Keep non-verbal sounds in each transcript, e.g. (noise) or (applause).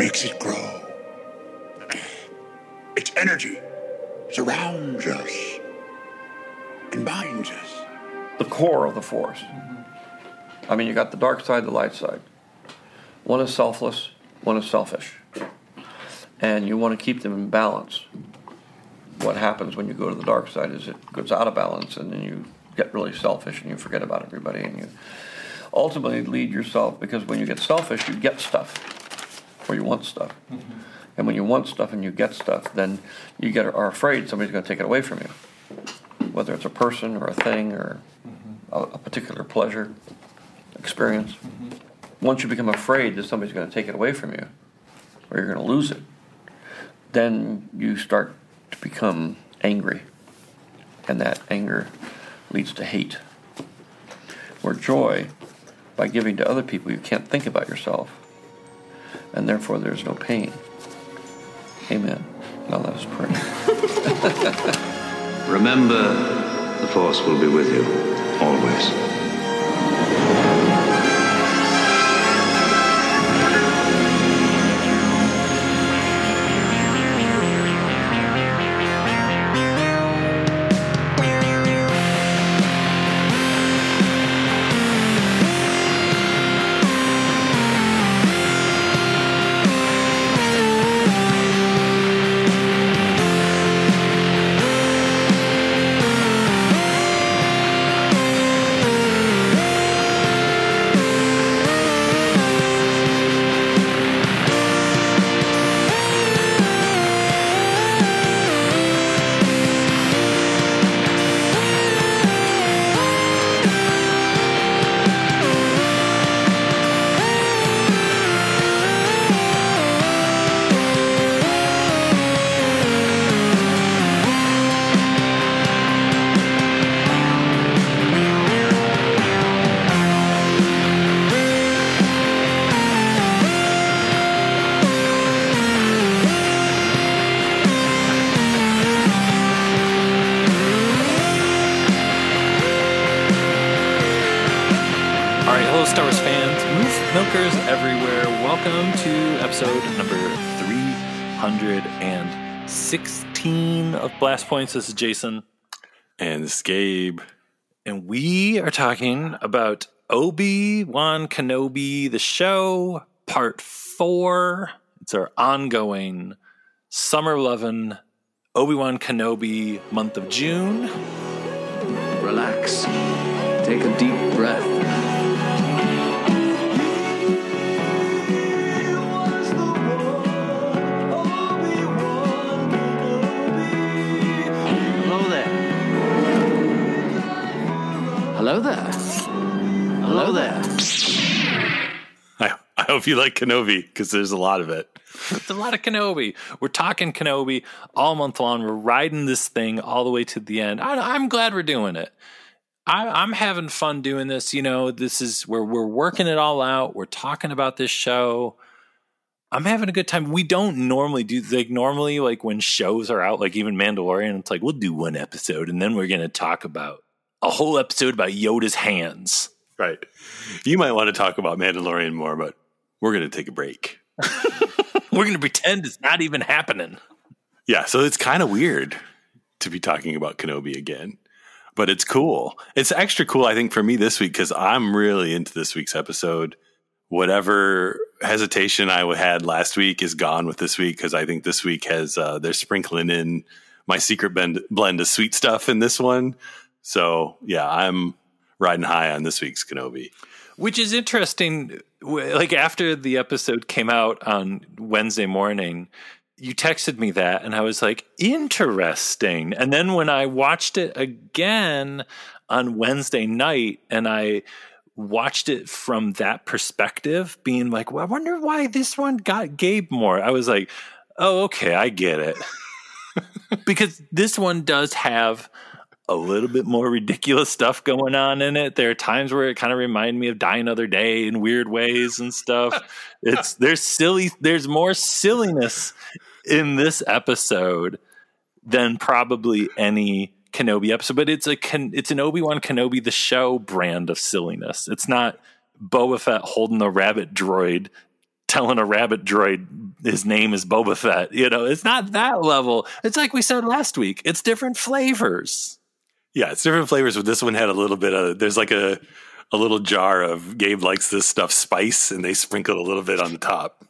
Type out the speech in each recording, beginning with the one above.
makes it grow. Its energy surrounds us and binds us. The core of the force. I mean, you got the dark side, the light side. One is selfless, one is selfish. And you want to keep them in balance. What happens when you go to the dark side is it goes out of balance and then you get really selfish and you forget about everybody and you ultimately lead yourself because when you get selfish, you get stuff or you want stuff. Mm-hmm. And when you want stuff and you get stuff, then you get are afraid somebody's going to take it away from you, whether it's a person or a thing or mm-hmm. a, a, particular pleasure experience. Mm-hmm. Once you become afraid that somebody's going to take it away from you or you're going to lose it, then you start to become angry. And that anger leads to hate. Or joy, by giving to other people, you can't think about yourself. And therefore, there's no pain. Amen. Now let us pray. (laughs) Remember, the Force will be with you always. Blast Points. This is Jason. And this is Gabe. And we are talking about Obi Wan Kenobi, the show, part four. It's our ongoing summer loving Obi Wan Kenobi month of June. Relax. Take a deep breath. Hello there. Hello there. I, I hope you like Kenobi because there's a lot of it. It's a lot of Kenobi. We're talking Kenobi all month long. We're riding this thing all the way to the end. I, am glad we're doing it. I, am having fun doing this. You know, this is where we're working it all out. We're talking about this show. I'm having a good time. We don't normally do like normally like when shows are out, like even Mandalorian. It's like we'll do one episode and then we're going to talk about a whole episode about Yoda's hands. Right. You might want to talk about Mandalorian more, but we're going to take a break. (laughs) we're going to pretend it's not even happening. Yeah, so it's kind of weird to be talking about Kenobi again, but it's cool. It's extra cool, I think, for me this week because I'm really into this week's episode. Whatever hesitation I had last week is gone with this week because I think this week has uh, they're sprinkling in my secret blend, blend of sweet stuff in this one. So yeah, I'm riding high on this week's Kenobi. Which is interesting. Like after the episode came out on Wednesday morning, you texted me that, and I was like, interesting. And then when I watched it again on Wednesday night, and I watched it from that perspective, being like, well, I wonder why this one got Gabe more. I was like, oh, okay, I get it. (laughs) because this one does have a little bit more (laughs) ridiculous stuff going on in it. There are times where it kind of reminded me of Die Another Day in weird ways and stuff. (laughs) it's there's silly there's more silliness in this episode than probably any Kenobi episode, but it's a it's an Obi Wan Kenobi the show brand of silliness. It's not Boba Fett holding a rabbit droid telling a rabbit droid his name is Boba Fett. You know, it's not that level. It's like we said last week. It's different flavors. Yeah, it's different flavors, but this one had a little bit of there's like a a little jar of Gabe likes this stuff spice and they sprinkled a little bit on the top.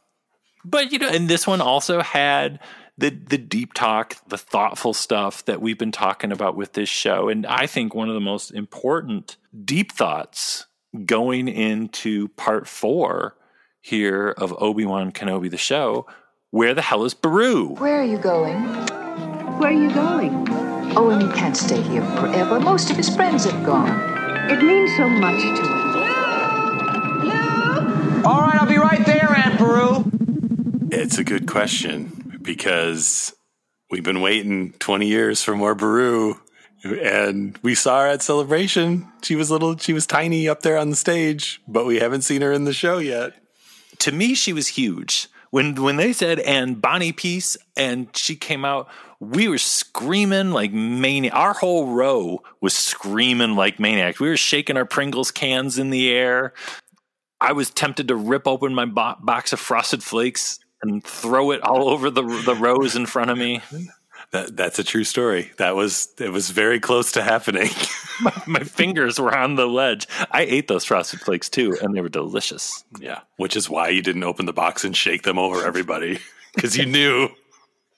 But you know, and this one also had the the deep talk, the thoughtful stuff that we've been talking about with this show. And I think one of the most important deep thoughts going into part four here of Obi-Wan Kenobi the show, where the hell is Beru? Where are you going? Where are you going? Owen he can't stay here forever. Most of his friends have gone. It means so much to him. All right, I'll be right there, Aunt Beru. It's a good question because we've been waiting 20 years for more Beru and we saw her at celebration. She was little, she was tiny up there on the stage, but we haven't seen her in the show yet. To me, she was huge. When when they said and Bonnie Piesse and she came out, we were screaming like maniacs. Our whole row was screaming like maniacs. We were shaking our Pringles cans in the air. I was tempted to rip open my bo- box of Frosted Flakes and throw it all over the the rows in front of me. That that's a true story. That was it was very close to happening. (laughs) my, my fingers were on the ledge. I ate those Frosted Flakes too, and they were delicious. yeah, which is why you didn't open the box and shake them over everybody because you knew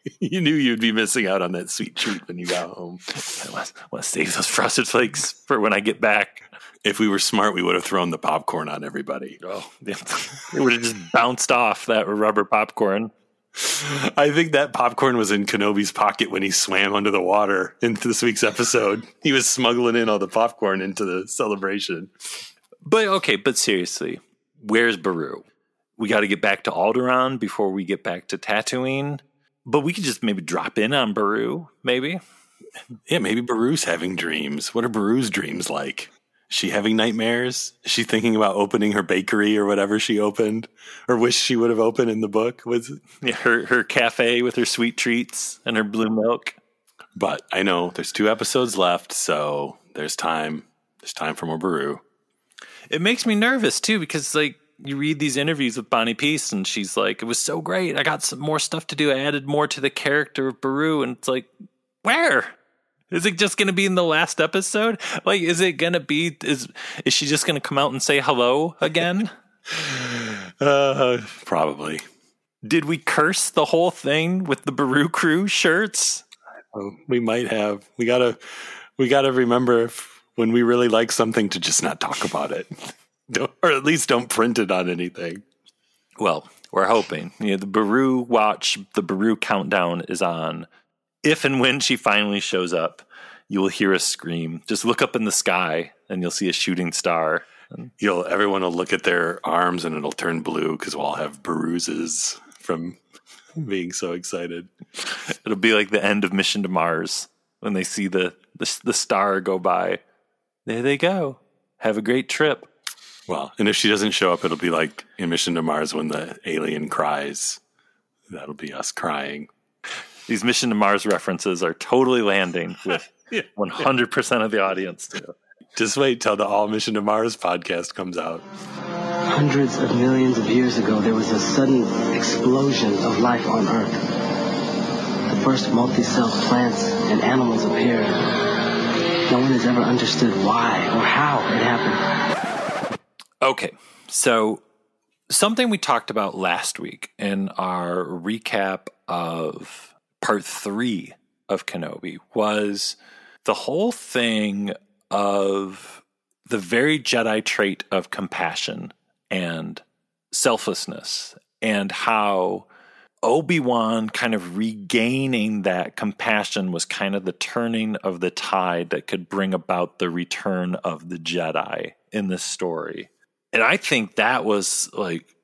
(laughs) you knew you'd be missing out on that sweet treat when you got home. I want, to save those Frosted Flakes for when I get back. If we were smart, we would have thrown the popcorn on everybody. Oh, (laughs) it would have just bounced off that rubber popcorn. I think that popcorn was in Kenobi's pocket when he swam under the water in this week's episode. He was smuggling in all the popcorn into the celebration. But okay, but seriously, where's Beru? We got to get back to Alderaan before we get back to Tatooine. But we could just maybe drop in on Beru, maybe. Yeah, maybe Beru's having dreams. What are Beru's dreams like? Is she having nightmares? Is she thinking about opening her bakery or whatever she opened or wish she would have opened in the book? Was Yeah, her her cafe with her sweet treats and her blue milk. but I know there's two episodes left, so there's time. There's time for more Beru. It makes me nervous too because like you read these interviews with Bonnie Piesse and she's like, "It was so great. I got some more stuff to do. I added more to the character of Beru." And it's like, where is it just going to be in the last episode? Like, is it going to be? Is is she just going to come out and say hello again? (laughs) Uh, probably. Did we curse the whole thing with the Beru crew shirts? Oh, we might have. We gotta. We gotta remember if, when we really like something to just not talk about it, (laughs) or at least don't print it on anything. Well, we're hoping. You know, the Beru watch, the Beru countdown is on. If and when she finally shows up, you will hear a scream. Just look up in the sky and you'll see a shooting star. You'll everyone will look at their arms and it'll turn blue because we'll all have bruises from (laughs) being so excited. It'll be like the end of Mission to Mars when they see the, the, the star go by. There they go. Have a great trip. Well, and if she doesn't show up, it'll be like in Mission to Mars when the alien cries. That'll be us crying. These Mission to Mars references are totally landing with (laughs) 100% of the audience. Too. Just wait till the All Mission to Mars podcast comes out. Hundreds of millions of years ago, there was a sudden explosion of life on Earth. The first multi-celled plants and animals appeared. No one has ever understood why or how it happened. Okay, so something we talked about last week in our recap of part three of Kenobi was the whole thing of the very Jedi trait of compassion and selflessness, and how Obi Wan kind of regaining that compassion was kind of the turning of the tide that could bring about the return of the Jedi in this story. And I think that was like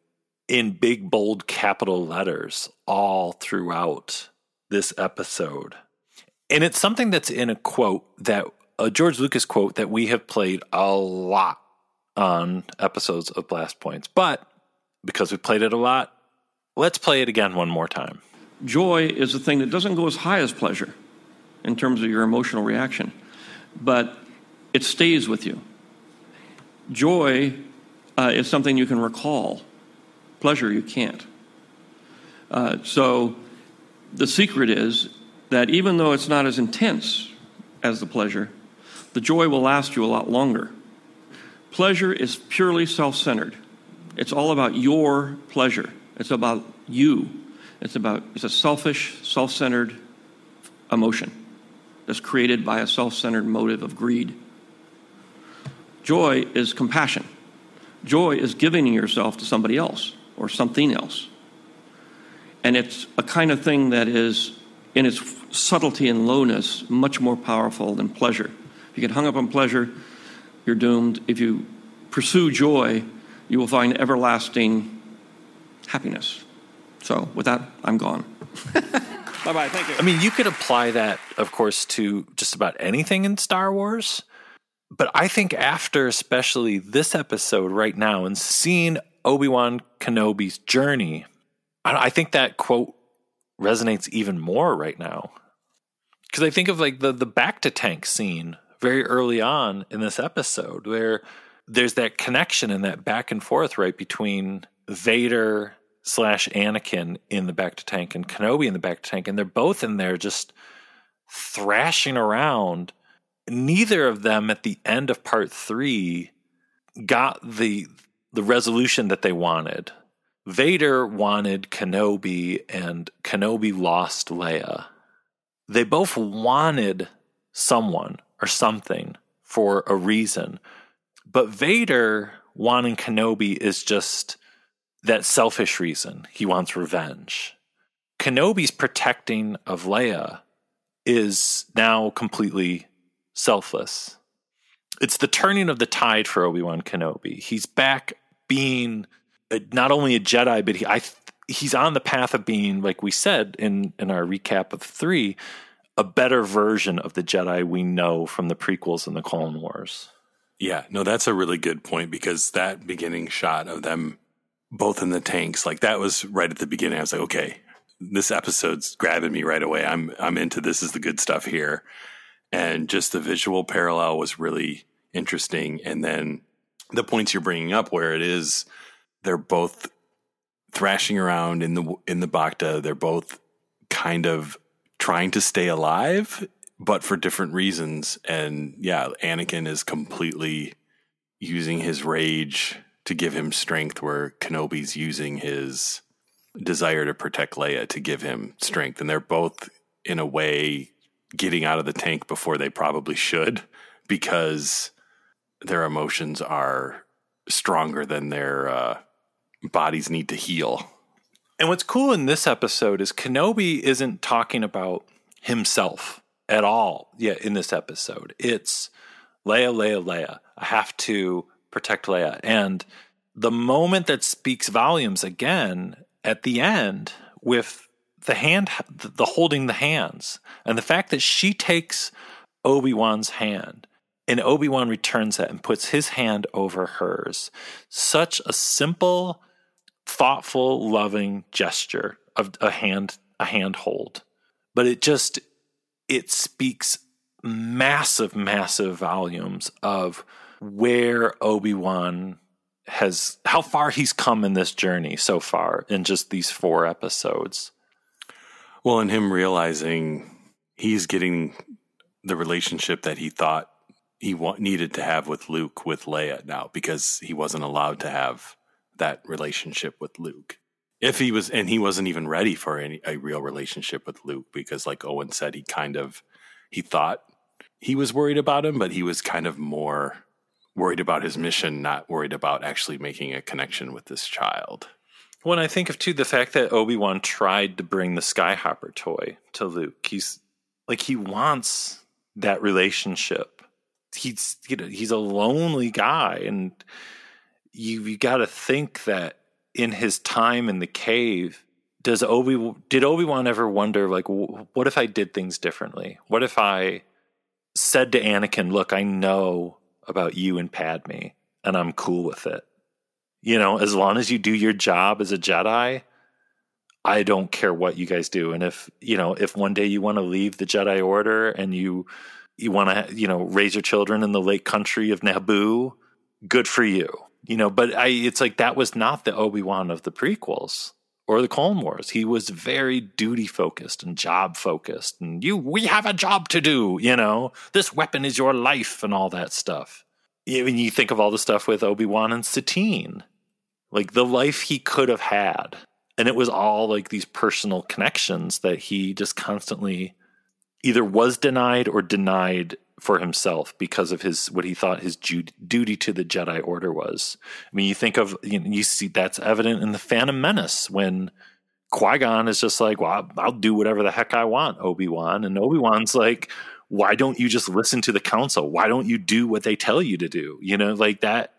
in big, bold capital letters all throughout this episode. And it's something that's in a quote that a George Lucas quote that we have played a lot on episodes of Blast Points. But because we played it a lot, let's play it again one more time. Joy is a thing that doesn't go as high as pleasure in terms of your emotional reaction, but it stays with you. Joy uh, is something you can recall Pleasure, you can't. Uh, so the secret is that even though it's not as intense as the pleasure, the joy will last you a lot longer. Pleasure is purely self centered. It's all about your pleasure. It's about you. It's about it's a selfish, self-centered emotion that's created by a self-centered motive of greed. Joy is compassion. Joy is giving yourself to somebody else or something else. And it's a kind of thing that is, in its subtlety and lowness, much more powerful than pleasure. If you get hung up on pleasure, you're doomed. If you pursue joy, you will find everlasting happiness. So, with that, I'm gone. (laughs) bye bye. Thank you. I mean, you could apply that, of course, to just about anything in Star Wars. But I think after, especially this episode right now, and seeing Obi Wan Kenobi's journey, I think that quote resonates even more right now. Because I think of like the the bacta tank scene very early on in this episode, where there's that connection and that back and forth right between Vader slash Anakin in the bacta tank and Kenobi in the bacta tank, and they're both in there just thrashing around. Neither of them at the end of part three got the the resolution that they wanted. Vader wanted Kenobi, and Kenobi lost Leia. They both wanted someone or something for a reason. But Vader wanting Kenobi is just that selfish reason. He wants revenge. Kenobi's protecting of Leia is now completely selfless. It's the turning of the tide for Obi Wan Kenobi. He's back being not only a Jedi, but he, I, he's on the path of being, like we said in, in our recap of three, a better version of the Jedi we know from the prequels and the Clone Wars. Yeah, no, that's a really good point because that beginning shot of them both in the tanks, like that was right at the beginning. I was like, okay, this episode's grabbing me right away. I'm I'm into this is the good stuff here. And just the visual parallel was really interesting. And then the points you're bringing up where it is they're both thrashing around in the in the bacta. They're both kind of trying to stay alive but for different reasons. And yeah, Anakin is completely using his rage to give him strength, where Kenobi's using his desire to protect Leia to give him strength. And they're both, in a way, getting out of the tank before they probably should because their emotions are stronger than their uh, bodies need to heal. And what's cool in this episode is Kenobi isn't talking about himself at all yet in this episode. It's Leia, Leia, Leia. I have to protect Leia. And the moment that speaks volumes again at the end with the hand, the holding the hands, and the fact that she takes Obi Wan's hand and Obi Wan returns it and puts his hand over hers. Such a simple, thoughtful, loving gesture of a hand, a handhold. But it just it speaks massive, massive volumes of where Obi Wan has, how far he's come in this journey so far in just these four episodes. Well, and him realizing he's getting the relationship that he thought he wa- needed to have with Luke with Leia now because he wasn't allowed to have that relationship with Luke. If he was and he wasn't even ready for any a real relationship with luke because like owen said he kind of he thought he was worried about him but he was kind of more worried about his mission not worried about actually making a connection with this child when i think of too the fact that obi-wan tried to bring the skyhopper toy to luke he's like he wants that relationship he's you know he's a lonely guy and you you got to think that in his time in the cave, does Obi did Obi Wan ever wonder like, what if I did things differently? What if I said to Anakin, "Look, I know about you and Padme, and I'm cool with it. You know, as long as you do your job as a Jedi." I don't care what you guys do. And if, you know, if one day you want to leave the Jedi Order and you you want to, you know, raise your children in the lake country of Naboo, good for you you know, but I it's like that was not the Obi-Wan of the prequels or the Clone Wars. He was very duty focused and job focused and you we have a job to do, you know. This weapon is your life and all that stuff. I mean, you think of all the stuff with Obi-Wan and Satine. Like the life he could have had. And it was all like these personal connections that he just constantly either was denied or denied for himself because of his what he thought his duty to the Jedi Order was. I mean, you think of you, know, you see that's evident in the Phantom Menace when Qui Gon is just like, "Well, I'll, I'll do whatever the heck I want, Obi Wan," and Obi Wan's like, "Why don't you just listen to the Council? Why don't you do what they tell you to do?" You know, like that.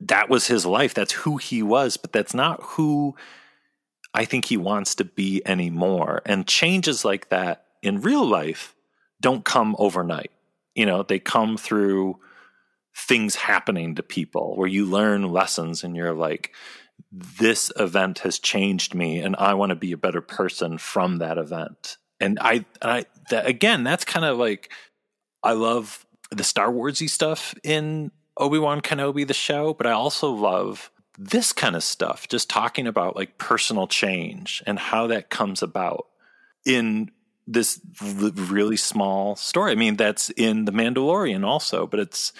That was his life. That's who he was, but that's not who I think he wants to be anymore. And changes like that in real life don't come overnight you know they come through things happening to people where you learn lessons and you're like this event has changed me and i want to be a better person from that event and i i that, again that's kind of like i love the star warsy stuff in obi-wan kenobi the show but i also love this kind of stuff just talking about like personal change and how that comes about in this really small story. I mean, that's in The Mandalorian also, but it's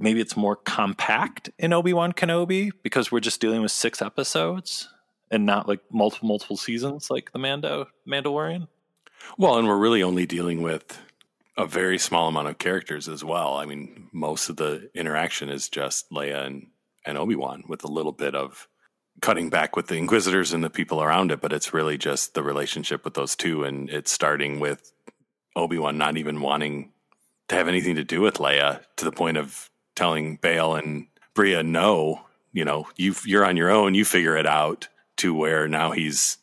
maybe it's more compact in Obi Wan Kenobi because we're just dealing with six episodes and not like multiple multiple seasons like the Mando Mandalorian. Well, and we're really only dealing with a very small amount of characters as well. I mean, most of the interaction is just Leia and, and Obi Wan with a little bit of cutting back with the Inquisitors and the people around it, but it's really just the relationship with those two, and it's starting with Obi Wan not even wanting to have anything to do with Leia to the point of telling Bail and Breha, "No, you know, you you're on your own. You figure it out." To where now he's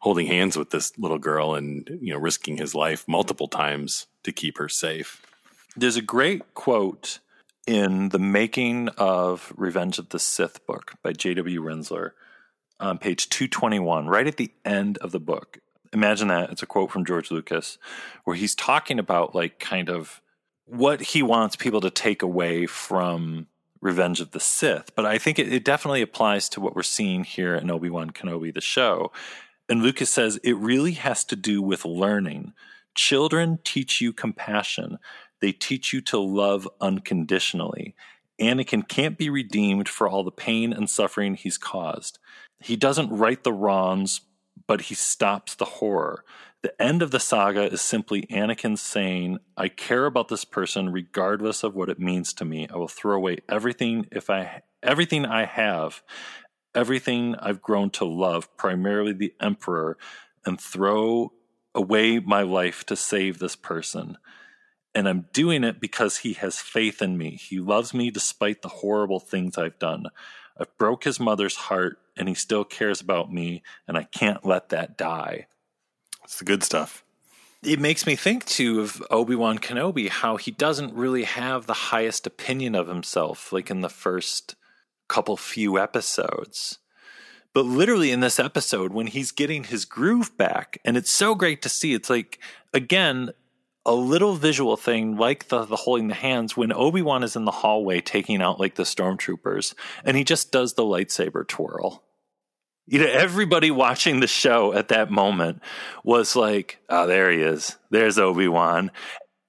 holding hands with this little girl and you know risking his life multiple times to keep her safe. There's a great quote in the making of Revenge of the Sith book by J.W. Rinzler on page 221, right at the end of the book. Imagine that. It's a quote from George Lucas where he's talking about, like, kind of what he wants people to take away from Revenge of the Sith. But I think it, it definitely applies to what we're seeing here in Obi Wan Kenobi, the show. And Lucas says it really has to do with learning. Children teach you compassion. They teach you to love unconditionally. Anakin can't be redeemed for all the pain and suffering he's caused. He doesn't right the wrongs, but he stops the horror. The end of the saga is simply Anakin saying, I care about this person regardless of what it means to me. I will throw away everything if I everything I have, everything I've grown to love, primarily the Emperor, and throw away my life to save this person and I'm doing it because he has faith in me. He loves me despite the horrible things I've done. I've broke his mother's heart and he still cares about me and I can't let that die. It's the good stuff. It makes me think too of Obi-Wan Kenobi how he doesn't really have the highest opinion of himself like in the first couple few episodes. But literally in this episode when he's getting his groove back and it's so great to see it's like again a little visual thing like the, the holding the hands when Obi-Wan is in the hallway taking out like the stormtroopers and he just does the lightsaber twirl. You know, everybody watching the show at that moment was like, oh, there he is. There's Obi-Wan.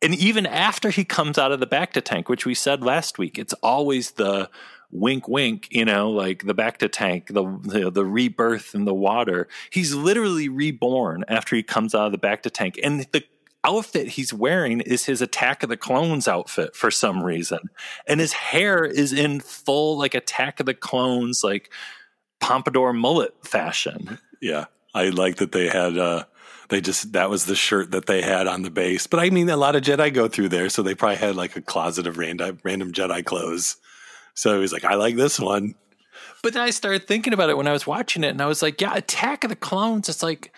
And even after he comes out of the bacta tank, which we said last week, it's always the wink, wink, you know, like the bacta tank, the, the, the rebirth in the water. He's literally reborn after he comes out of the bacta tank. And the outfit he's wearing is his Attack of the Clones outfit for some reason. And his hair is in full like Attack of the Clones, like pompadour mullet fashion. Yeah. I like that they had uh they just that was the shirt that they had on the base. But I mean a lot of Jedi go through there, so they probably had like a closet of random random Jedi clothes. So he's like, I like this one. But then I started thinking about it when I was watching it, and I was like, yeah, Attack of the Clones, it's like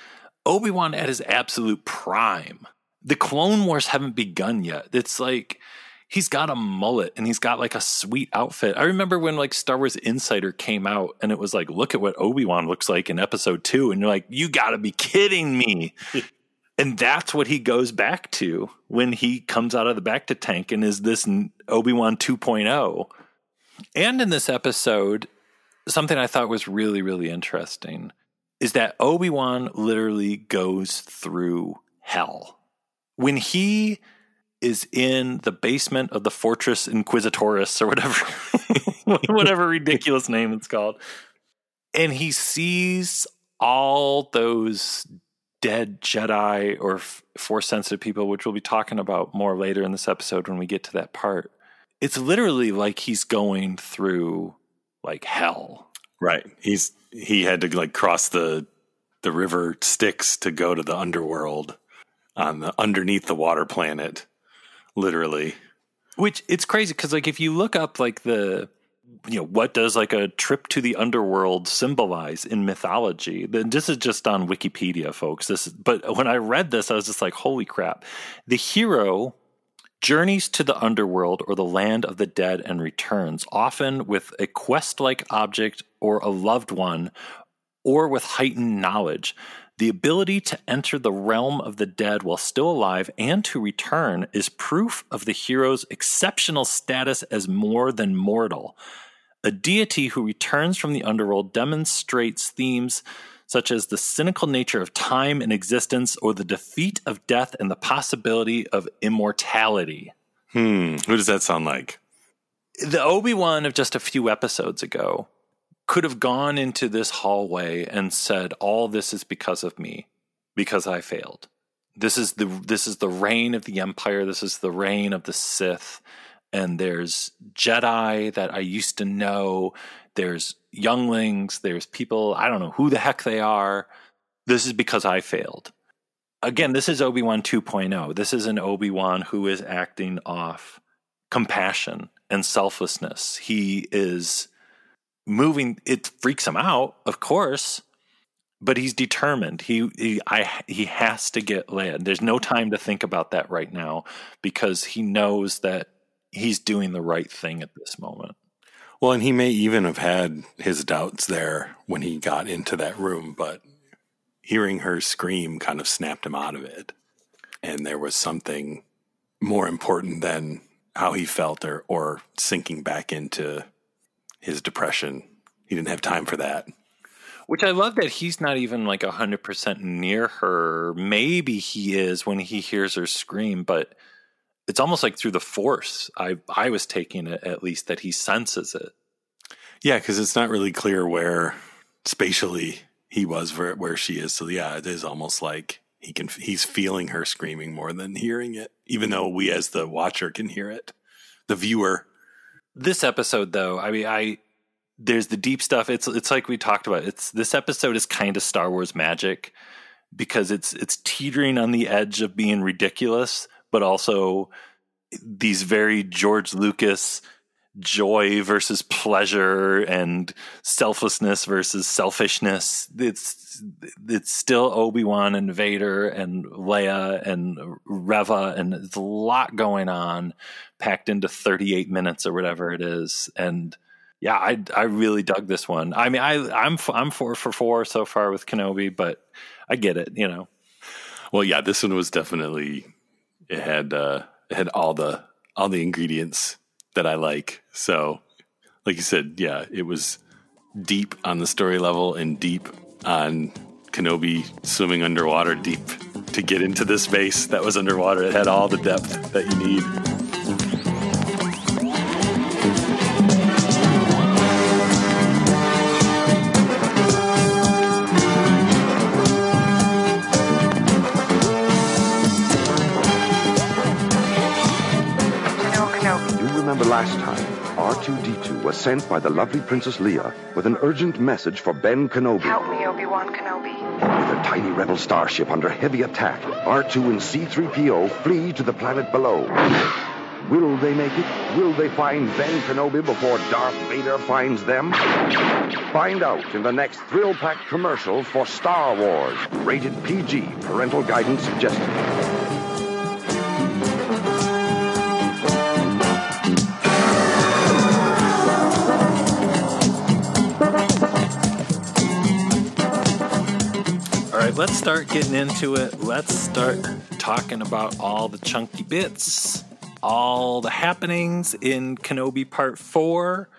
Obi Wan at his absolute prime the Clone Wars haven't begun yet. It's like he's got a mullet and he's got like a sweet outfit. I remember when like Star Wars Insider came out and it was like, look at what Obi Wan looks like in episode two. And you're like, you got to be kidding me. (laughs) and that's what he goes back to when he comes out of the bacta tank and is this Obi Wan 2.0. And in this episode, something I thought was really, really interesting is that Obi Wan literally goes through hell. When he is in the basement of the Fortress Inquisitoris or whatever, (laughs) whatever ridiculous name it's called, and he sees all those dead Jedi or Force sensitive people, which we'll be talking about more later in this episode when we get to that part. It's literally like he's going through like hell. Right. He's he had to like cross the the river Styx to go to the underworld on the underneath the water planet, literally. Which it's crazy because like if you look up like the you know what does like a trip to the underworld symbolize in mythology then this is just on wikipedia folks this is, but when i read this i was just like holy crap the hero journeys to the underworld or the land of the dead and returns often with a quest-like object or a loved one or with heightened knowledge the ability to enter the realm of the dead while still alive and to return is proof of the hero's exceptional status as more than mortal. A deity who returns from the underworld demonstrates themes such as the cynical nature of time and existence or the defeat of death and the possibility of immortality. Hmm. Who does that sound like? The Obi Wan of just a few episodes ago could have gone into this hallway and said, "All this is because of me, because I failed. This is the this is the reign of the Empire. This is the reign of the Sith." And there's Jedi that I used to know. There's younglings. There's people I don't know who the heck they are. This is because I failed. Again, this is Obi Wan 2.0. This is an Obi Wan who is acting off compassion and selflessness. He is moving it freaks him out of course but he's determined he he i he has to get Leia. there's no time to think about that right now because he knows that he's doing the right thing at this moment well and he may even have had his doubts there when he got into that room but hearing her scream kind of snapped him out of it and there was something more important than how he felt or or sinking back into his depression. He didn't have time for that. Which I love that he's not even like 100% near her. Maybe he is when he hears her scream, but it's almost like through the force. I I was taking it at least that he senses it. Yeah, because it's not really clear where spatially he was where, where she is. So yeah, it is almost like he can he's feeling her screaming more than hearing it, even though we as the watcher can hear it, the viewer. This episode, though, I mean, I there's the deep stuff. It's it's like we talked about. It's this episode is kind of Star Wars magic because it's it's teetering on the edge of being ridiculous, but also these very George Lucas joy versus pleasure and selflessness versus selfishness. It's it's still Obi Wan and Vader and Leia and Reva, and it's a lot going on packed into 38 minutes or whatever it is. And yeah, I I really dug this one. I mean, I I'm I'm four for four so far with Kenobi, but I get it, you know. Well, yeah, this one was definitely it had uh, it had all the all the ingredients that I like. So, like you said, yeah, it was deep on the story level and deep on Kenobi swimming underwater deep to get into this space that was underwater. It had all the depth that you need. Remember last time, R2-D2 was sent by the lovely Princess Leia with an urgent message for Ben Kenobi. Help me, Obi-Wan Kenobi. With a tiny rebel starship under heavy attack, R2 and C-3PO flee to the planet below. Will they make it? Will they find Ben Kenobi before Darth Vader finds them? Find out in the next thrill-packed commercial for Star Wars. Rated PG. Parental guidance suggested. Right, let's start getting into it. Let's start talking about all the chunky bits, all the happenings in Kenobi Part 4.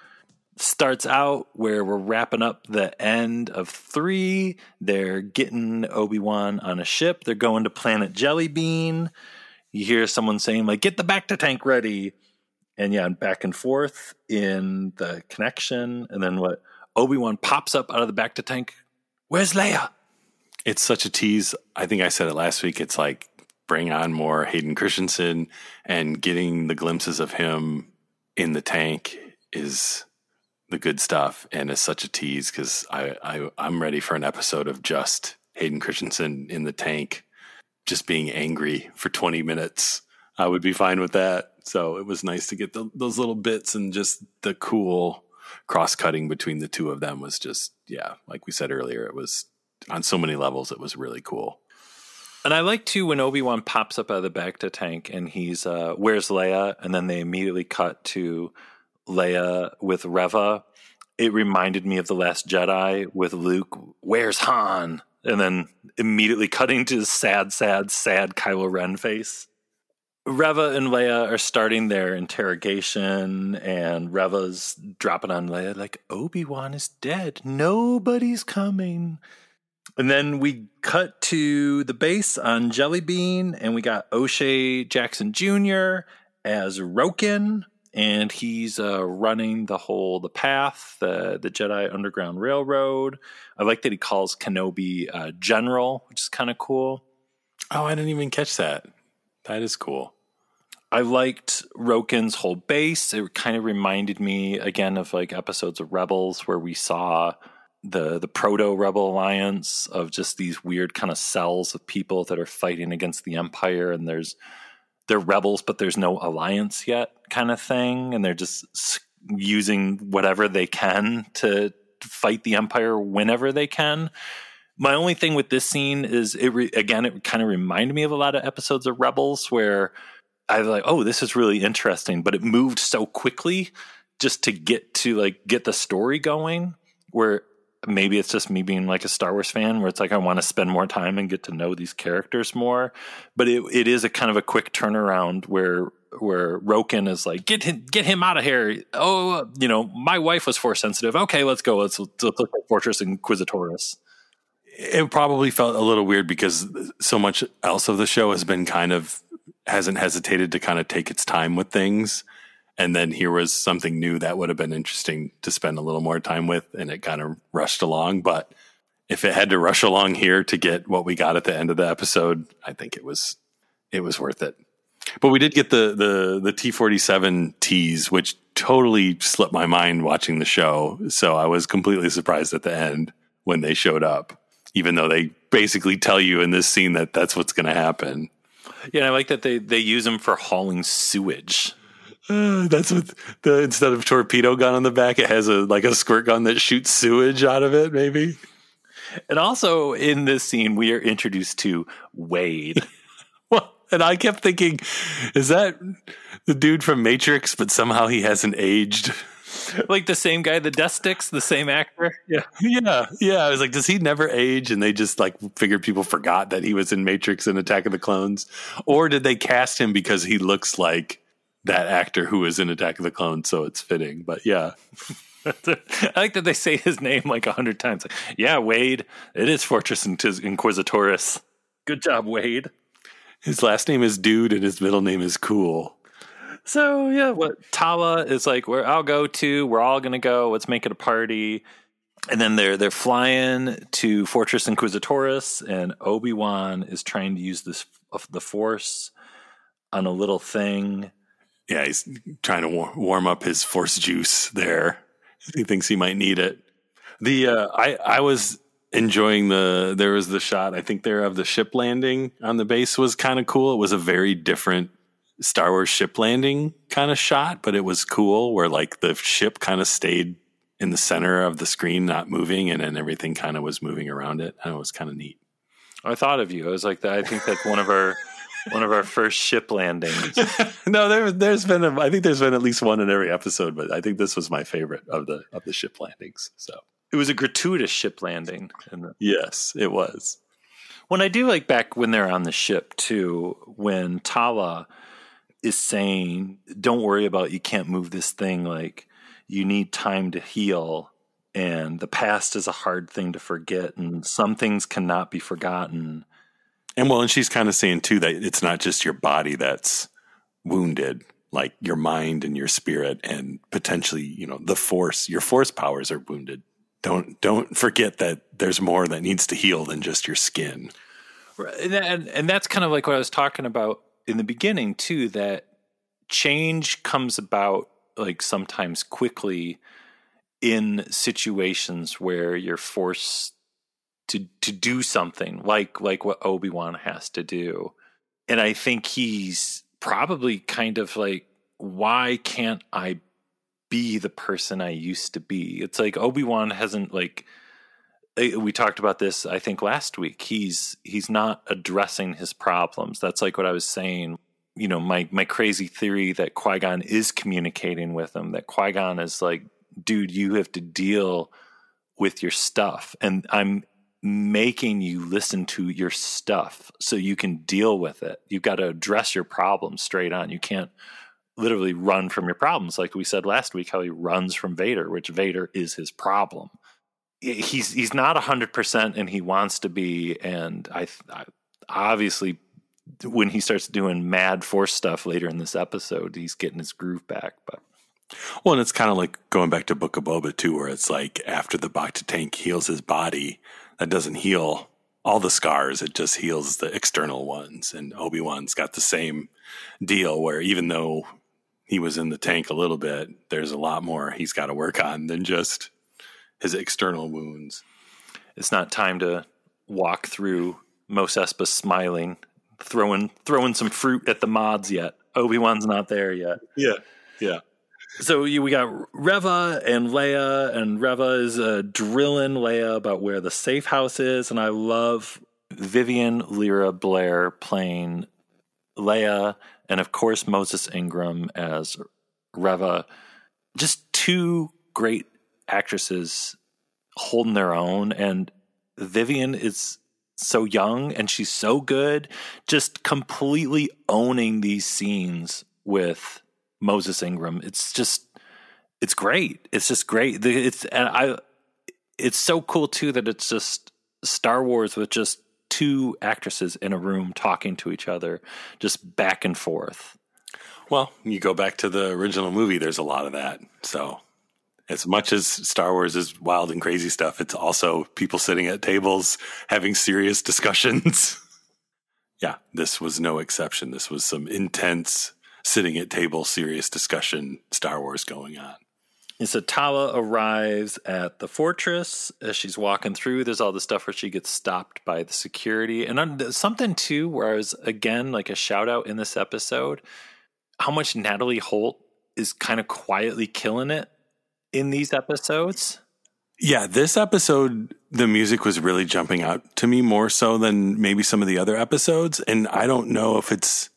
starts out where we're wrapping up the end of three. They're getting Obi Wan on a ship. They're going to planet Jellybean. You hear someone saying like, "Get the bacta tank ready," and yeah, and back and forth in the connection. And then what? Obi Wan pops up out of the bacta tank. Where's Leia? It's such a tease. I think I said it last week. It's like bring on more Hayden Christensen and getting the glimpses of him in the tank is the good stuff and it's such a tease because I, I I'm ready for an episode of just Hayden Christensen in the tank just being angry for 20 minutes. I would be fine with that. So it was nice to get the, those little bits and just the cool cross cutting between the two of them was just yeah, like we said earlier, it was on so many levels. It was really cool. And I like too when Obi Wan pops up out of the Bacta tank and he's uh, where's Leia, and then they immediately cut to Leia with Reva. It reminded me of the Last Jedi with Luke. Where's Han? And then immediately cutting to sad, sad, sad Kylo Ren face. Reva and Leia are starting their interrogation, and Reva's dropping on Leia like Obi Wan is dead. Nobody's coming. And then we cut to the base on Jellybean, and we got O'Shea Jackson Jr. as Roken, and he's uh, running the whole the path, the the Jedi Underground Railroad. I like that he calls Kenobi uh, General, which is kind of cool. Oh, I didn't even catch that. That is cool. I liked Roken's whole base. It kind of reminded me again of like episodes of Rebels where we saw the the proto rebel alliance of just these weird kind of cells of people that are fighting against the empire and there's they're rebels but there's no alliance yet kind of thing and they're just using whatever they can to fight the empire whenever they can. My only thing with this scene is it re- again it kind of reminded me of a lot of episodes of rebels where i was like oh this is really interesting but it moved so quickly just to get to like get the story going where maybe it's just me being like a Star Wars fan where it's like I want to spend more time and get to know these characters more. But it, it is a kind of a quick turnaround where where Roken is like get him get him out of here. Oh, you know, my wife was force sensitive. Okay, let's go. Let's, let's look at Fortress Inquisitoris. It probably felt a little weird because so much else of the show has been kind of hasn't hesitated to kind of take its time with things and then here was something new that would have been interesting to spend a little more time with and it kind of rushed along. But if it had to rush along here to get what we got at the end of the episode i think it was it was worth it. But we did get the the the t47 tease which totally slipped my mind watching the show. So i was completely surprised at the end when they showed up even though they basically tell you in this scene that that's what's going to happen. Yeah i like that they they use them for hauling sewage uh, (sighs) that's what the instead of torpedo gun on the back, it has a like a squirt gun that shoots sewage out of it, maybe. And also in this scene, we are introduced to Wade. (laughs) well, and I kept thinking, is that the dude from Matrix? But somehow he hasn't aged. Like the same guy, the death sticks, the same actor. Yeah, yeah, yeah. I was like, does he never age? And they just like figured people forgot that he was in Matrix and Attack of the Clones, or did they cast him because he looks like that actor who was in Attack of the Clones, so it's fitting. But yeah. (laughs) I like that they say his name like a hundred times. Like, yeah, Wade. It is Fortress Inquisitoris. Good job, Wade. His last name is Dude, and his middle name is Cool. So yeah, what Tala is like, where I'll go to. We're all gonna go. Let's make it a party. And then they're they're flying to Fortress Inquisitoris, and Obi Wan is trying to use this the Force on a little thing yeah, he's trying to war- warm up his force juice there. He thinks he might need it. The uh, I I was enjoying the there was the shot I think there of the ship landing on the base was kind of cool. It was a very different Star Wars ship landing kind of shot, but it was cool where like the ship kind of stayed in the center of the screen, not moving, and then everything kind of was moving around it. And it was kind of neat. I thought of you. I was like, I think that's one of our one of our first ship landings. (laughs) no, there, there's been, a, I think there's been at least one in every episode, but I think this was my favorite of the of the ship landings. So it was a gratuitous ship landing. The, yes, it was. When I do like back when they're on the ship too, when Tala is saying, "Don't worry about, you can't move this thing." Like you need time to heal and the past is a hard thing to forget and some things cannot be forgotten And well, and she's kind of saying too that it's not just your body that's wounded, like your mind and your spirit, and potentially, you know, the force, your force powers are wounded. Don't don't forget that there's more that needs to heal than just your skin. And, and and that's kind of like what I was talking about in the beginning too. That change comes about like sometimes quickly in situations where you're forced to to do something like like what Obi Wan has to do, and I think he's probably kind of like, why can't I be the person I used to be? It's like Obi Wan hasn't like eh, we talked about this I think last week. He's he's not addressing his problems. That's like what I was saying. You know, my my crazy theory that Qui Gon is communicating with him. That Qui Gon is like, dude, you have to deal with your stuff, and I'm making you listen to your stuff so you can deal with it. You've got to address your problems straight on. You can't literally run from your problems, like we said last week. How he runs from Vader, which Vader is his problem he's he's not hundred percent, and he wants to be. And I, I, obviously, when he starts doing mad force stuff later in this episode, he's getting his groove back. But Well, and it's kind of like going back to Book of Boba too, where it's like after the Bacta tank heals his body, that doesn't heal all the scars. It just heals the external ones. And Obi Wan's got the same deal, where even though he was in the tank a little bit, there's a lot more he's got to work on than just his external wounds. it's not time to walk through Mos Espa smiling, throwing throwing some fruit at the mods yet. Obi Wan's not there yet. Yeah, yeah. So we got Reva and Leia, and Reva is uh, drilling Leia about where the safe house is, and I love Vivian Lyra Blair playing Leia, and of course Moses Ingram as Reva. Just two great actresses holding their own, and Vivian is so young and she's so good, just completely owning these scenes with Moses Ingram. It's just it's great. It's just great. It's and I it's so cool too that it's just Star Wars with just two actresses in a room talking to each other, just back and forth. Well, you go back to the original movie, there's a lot of that. So, as much as Star Wars is wild and crazy stuff, it's also people sitting at tables having serious (laughs) discussions. (laughs) yeah, this was no exception. This was some intense sitting at table, serious discussion Star Wars going on. And so Tala arrives at the fortress as she's walking through. There's all the stuff where she gets stopped by the security. And something too, where I was again like a shout out in this episode, how much Natalie Holt is kind of quietly killing it in these episodes. Yeah, this episode, the music was really jumping out to me more so than maybe some of the other episodes. And I don't know if it's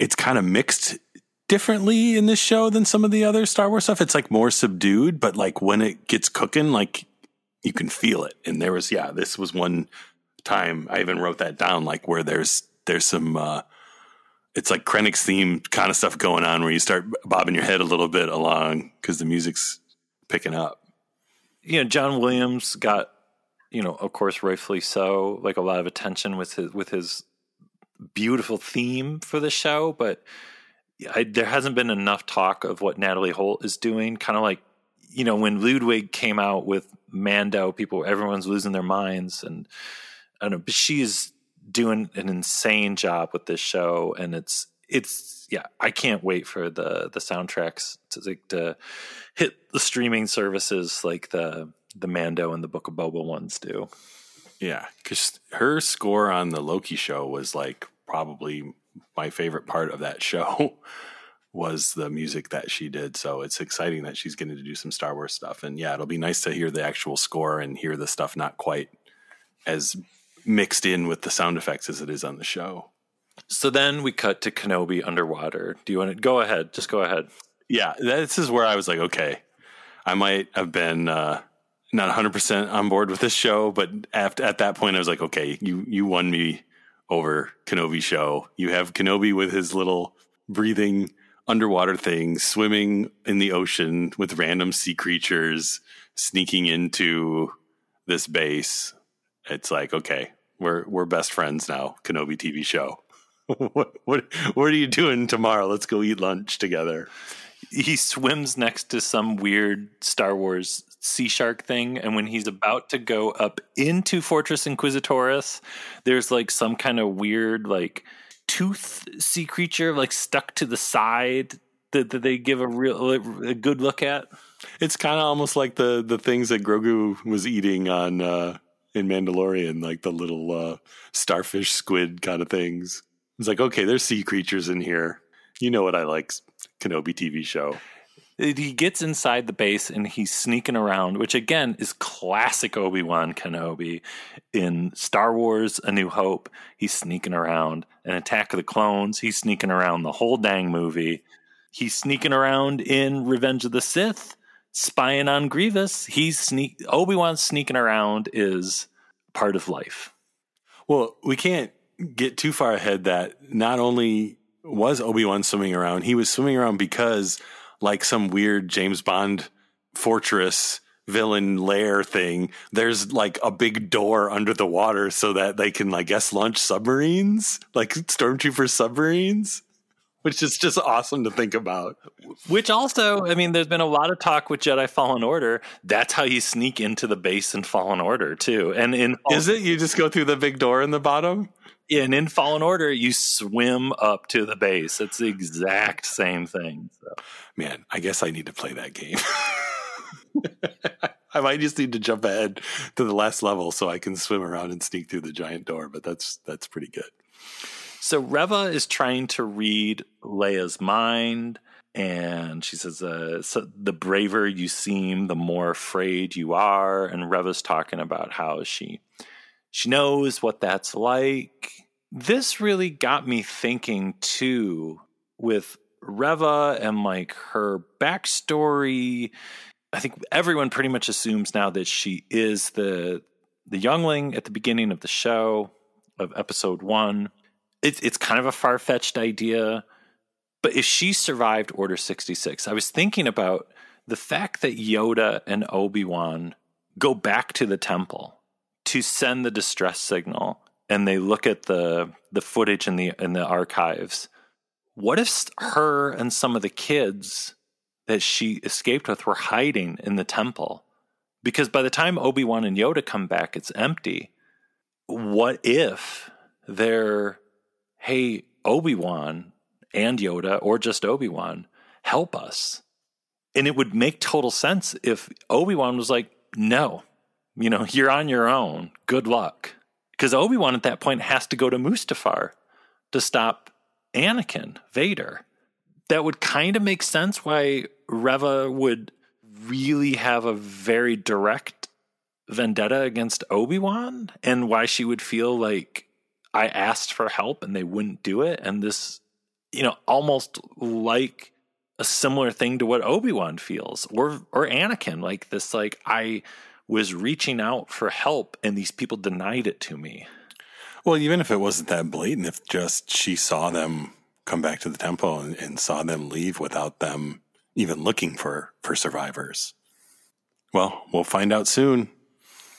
it's kind of mixed differently in this show than some of the other Star Wars stuff. It's like more subdued, but like when it gets cooking, like you can feel it. And there was, yeah, this was one time I even wrote that down, like where there's there's some uh it's like Krennic's theme kind of stuff going on where you start bobbing your head a little bit along because the music's picking up. You know, John Williams got, you know, of course, rightfully so, like a lot of attention with his with his beautiful theme for the show, but I, there hasn't been enough talk of what Natalie Holt is doing. Kind of like, you know, when Ludwig came out with Mando, people, everyone's losing their minds, and I don't know, but she's doing an insane job with this show, and it's it's yeah, I can't wait for the the soundtracks to like, to hit the streaming services like the the Mando and the Book of Boba ones do. Yeah, because her score on the Loki show was like probably my favorite part of that show (laughs) was the music that she did. So it's exciting that she's getting to do some Star Wars stuff. And yeah, it'll be nice to hear the actual score and hear the stuff not quite as mixed in with the sound effects as it is on the show. So then we cut to Kenobi underwater. Do you want to go ahead? Just go ahead. Yeah, this is where I was like, okay, I might have been uh, not 100% on board with this show, but after, at that point, I was like, okay, you, you won me over Kenobi show. You have Kenobi with his little breathing underwater thing, swimming in the ocean with random sea creatures, sneaking into this base. It's like, okay, we're we're best friends now. Kenobi TV show. (laughs) what what what are you doing tomorrow? Let's go eat lunch together. He swims next to some weird Star Wars sea shark thing, and when he's about to go up into Fortress Inquisitoris, there's like some kind of weird like tooth sea creature like stuck to the side that, that they give a real a good look at. It's kind of almost like the the things that Grogu was eating on uh, in Mandalorian, like the little uh, starfish squid kind of things. It's like, okay, there's sea creatures in here. You know what I like, Kenobi TV show. He gets inside the base and he's sneaking around, which again is classic Obi Wan Kenobi. In Star Wars A New Hope, he's sneaking around. In Attack of the Clones, he's sneaking around the whole dang movie. He's sneaking around in Revenge of the Sith, spying on Grievous. He's sneak Obi Wan sneaking around is part of life. Well, we can't get too far ahead that not only was Obi Wan swimming around, he was swimming around because like some weird James Bond fortress villain lair thing. There's like a big door under the water so that they can, I guess, launch submarines, like stormtrooper submarines. Which is just awesome to think about. Which also, I mean, there's been a lot of talk with Jedi Fallen Order. That's how you sneak into the base in Fallen Order too. And in is it you just go through the big door in the bottom? And in Fallen Order, you swim up to the base. It's the exact same thing. So. Man, I guess I need to play that game. (laughs) I might just need to jump ahead to the last level so I can swim around and sneak through the giant door, but that's that's pretty good. So Reva is trying to read Leia's mind, and she says, uh, so "The braver you seem, the more afraid you are." And Reva's talking about how she she knows what that's like. This really got me thinking too with Reva and like her backstory. I think everyone pretty much assumes now that she is the the youngling at the beginning of the show of episode one. It's it's kind of a far fetched idea, but if she survived Order sixty six, I was thinking about the fact that Yoda and Obi Wan go back to the temple to send the distress signal and they look at the the footage in the in the archives what if her and some of the kids that she escaped with were hiding in the temple? Because by the time obi-wan and yoda come back it's empty. What if they're hey obi-wan and yoda or just obi-wan help us? And it would make total sense if obi-wan was like no you know, (laughs) you're on your own. Good luck. Because Obi Wan at that point has to go to Mustafar to stop Anakin, Vader. That would kind of make sense why Reva would really have a very direct vendetta against Obi Wan and why she would feel like I asked for help and they wouldn't do it. And this, you know, almost like a similar thing to what Obi Wan feels or or Anakin, like this, like I was reaching out for help and these people denied it to me. Well, even if it wasn't that blatant, if just she saw them come back to the temple and, and saw them leave without them even looking for, for survivors. Well, we'll find out soon.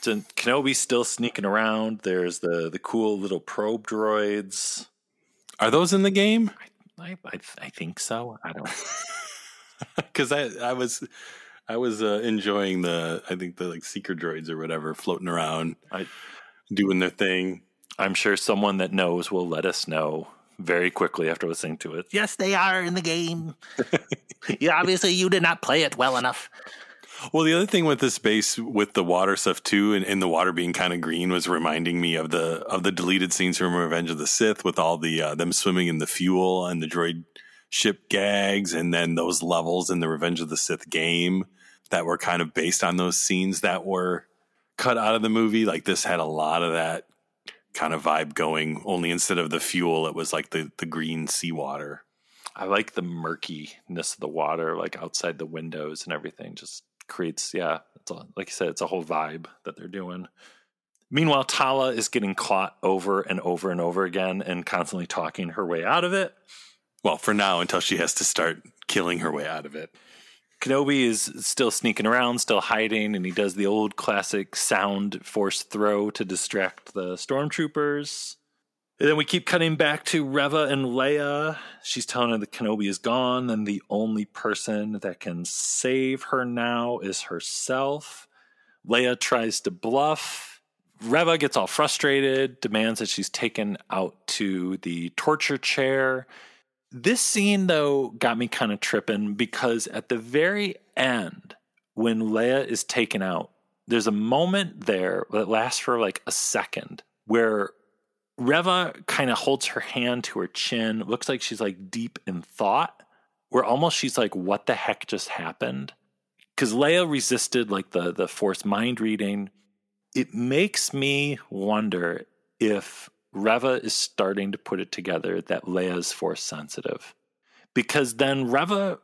So Kenobi's still sneaking around. There's the the cool little probe droids. Are those in the game? I I, I think so. I don't (laughs) because I I was I was uh, enjoying the I think the like seeker droids or whatever floating around, I, doing their thing. I'm sure someone that knows will let us know very quickly after listening to it. Yes, they are in the game. (laughs) yeah, obviously you did not play it well enough. Well, the other thing with this base with the water stuff too, and, and the water being kind of green, was reminding me of the of the deleted scenes from Revenge of the Sith with all the uh, them swimming in the fuel and the droid ship gags, and then those levels in the Revenge of the Sith game that were kind of based on those scenes that were cut out of the movie. Like this had a lot of that kind of vibe going, only instead of the fuel, it was like the, the green seawater. I like the murkiness of the water, like outside the windows and everything. Just creates, yeah, it's a, like you said, it's a whole vibe that they're doing. Meanwhile, Tala is getting caught over and over and over again and constantly talking her way out of it. Well, for now, until she has to start killing her way out of it. Kenobi is still sneaking around, still hiding, and he does the old classic sound force throw to distract the stormtroopers. And then we keep cutting back to Reva and Leia. She's telling her that Kenobi is gone, and the only person that can save her now is herself. Leia tries to bluff. Reva gets all frustrated, demands that she's taken out to the torture chair. This scene, though, got me kind of tripping because at the very end, when Leia is taken out, there's a moment there that lasts for like a second where Reva kind of holds her hand to her chin, looks like she's like deep in thought, where almost she's like, what the heck just happened? Because Leia resisted like the the forced mind reading. It makes me wonder if Reva is starting to put it together that Leia's force sensitive. Because then Reva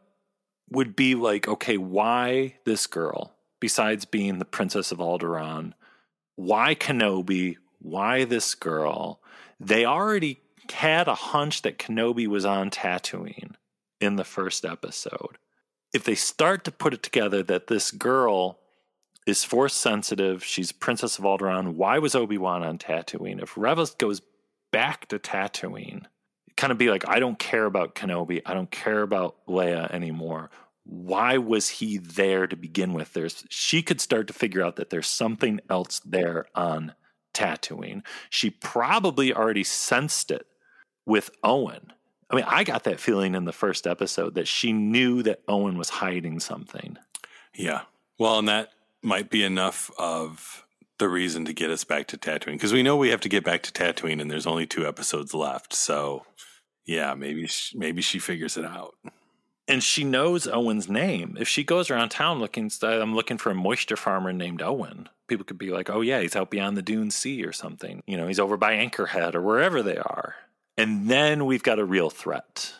would be like, okay, why this girl, besides being the princess of Alderaan? Why Kenobi? Why this girl? They already had a hunch that Kenobi was on Tatooine in the first episode. If they start to put it together that this girl is force sensitive, she's Princess of Alderaan, why was Obi Wan on Tatooine? If Reva goes back to Tatooine, kind of be like, I don't care about Kenobi, I don't care about Leia anymore. Why was he there to begin with? There's she could start to figure out that there's something else there on Tatooine. She probably already sensed it with Owen. I mean, I got that feeling in the first episode that she knew that Owen was hiding something. Yeah. Well, and that might be enough of the reason to get us back to Tatooine because we know we have to get back to Tatooine and there's only two episodes left. So, yeah, maybe she, maybe she figures it out. And she knows Owen's name. If she goes around town looking, I'm looking for a moisture farmer named Owen. People could be like, "Oh yeah, he's out beyond the Dune Sea or something. You know, he's over by Anchorhead or wherever they are." And then we've got a real threat.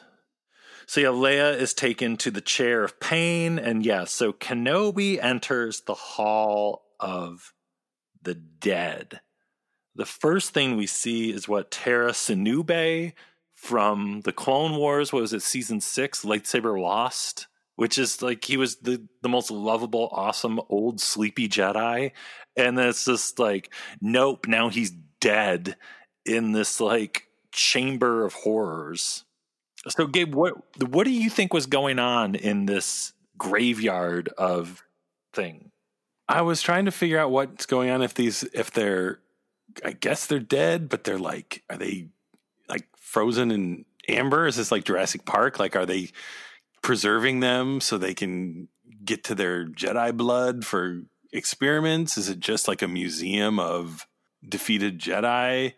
So yeah, Leia is taken to the chair of pain, and yeah, so Kenobi enters the hall of the dead. The first thing we see is what Tera Sinube from the Clone Wars, what was it, season six, Lightsaber Lost, which is like he was the, the most lovable, awesome, old, sleepy Jedi. And then it's just like, nope, now he's dead in this like chamber of horrors. So, Gabe, what what do you think was going on in this graveyard of thing? I was trying to figure out what's going on if these if they're I guess they're dead, but they're like are they like frozen in amber? Is this like Jurassic Park? Like are they preserving them so they can get to their Jedi blood for experiments? Is it just like a museum of defeated Jedi?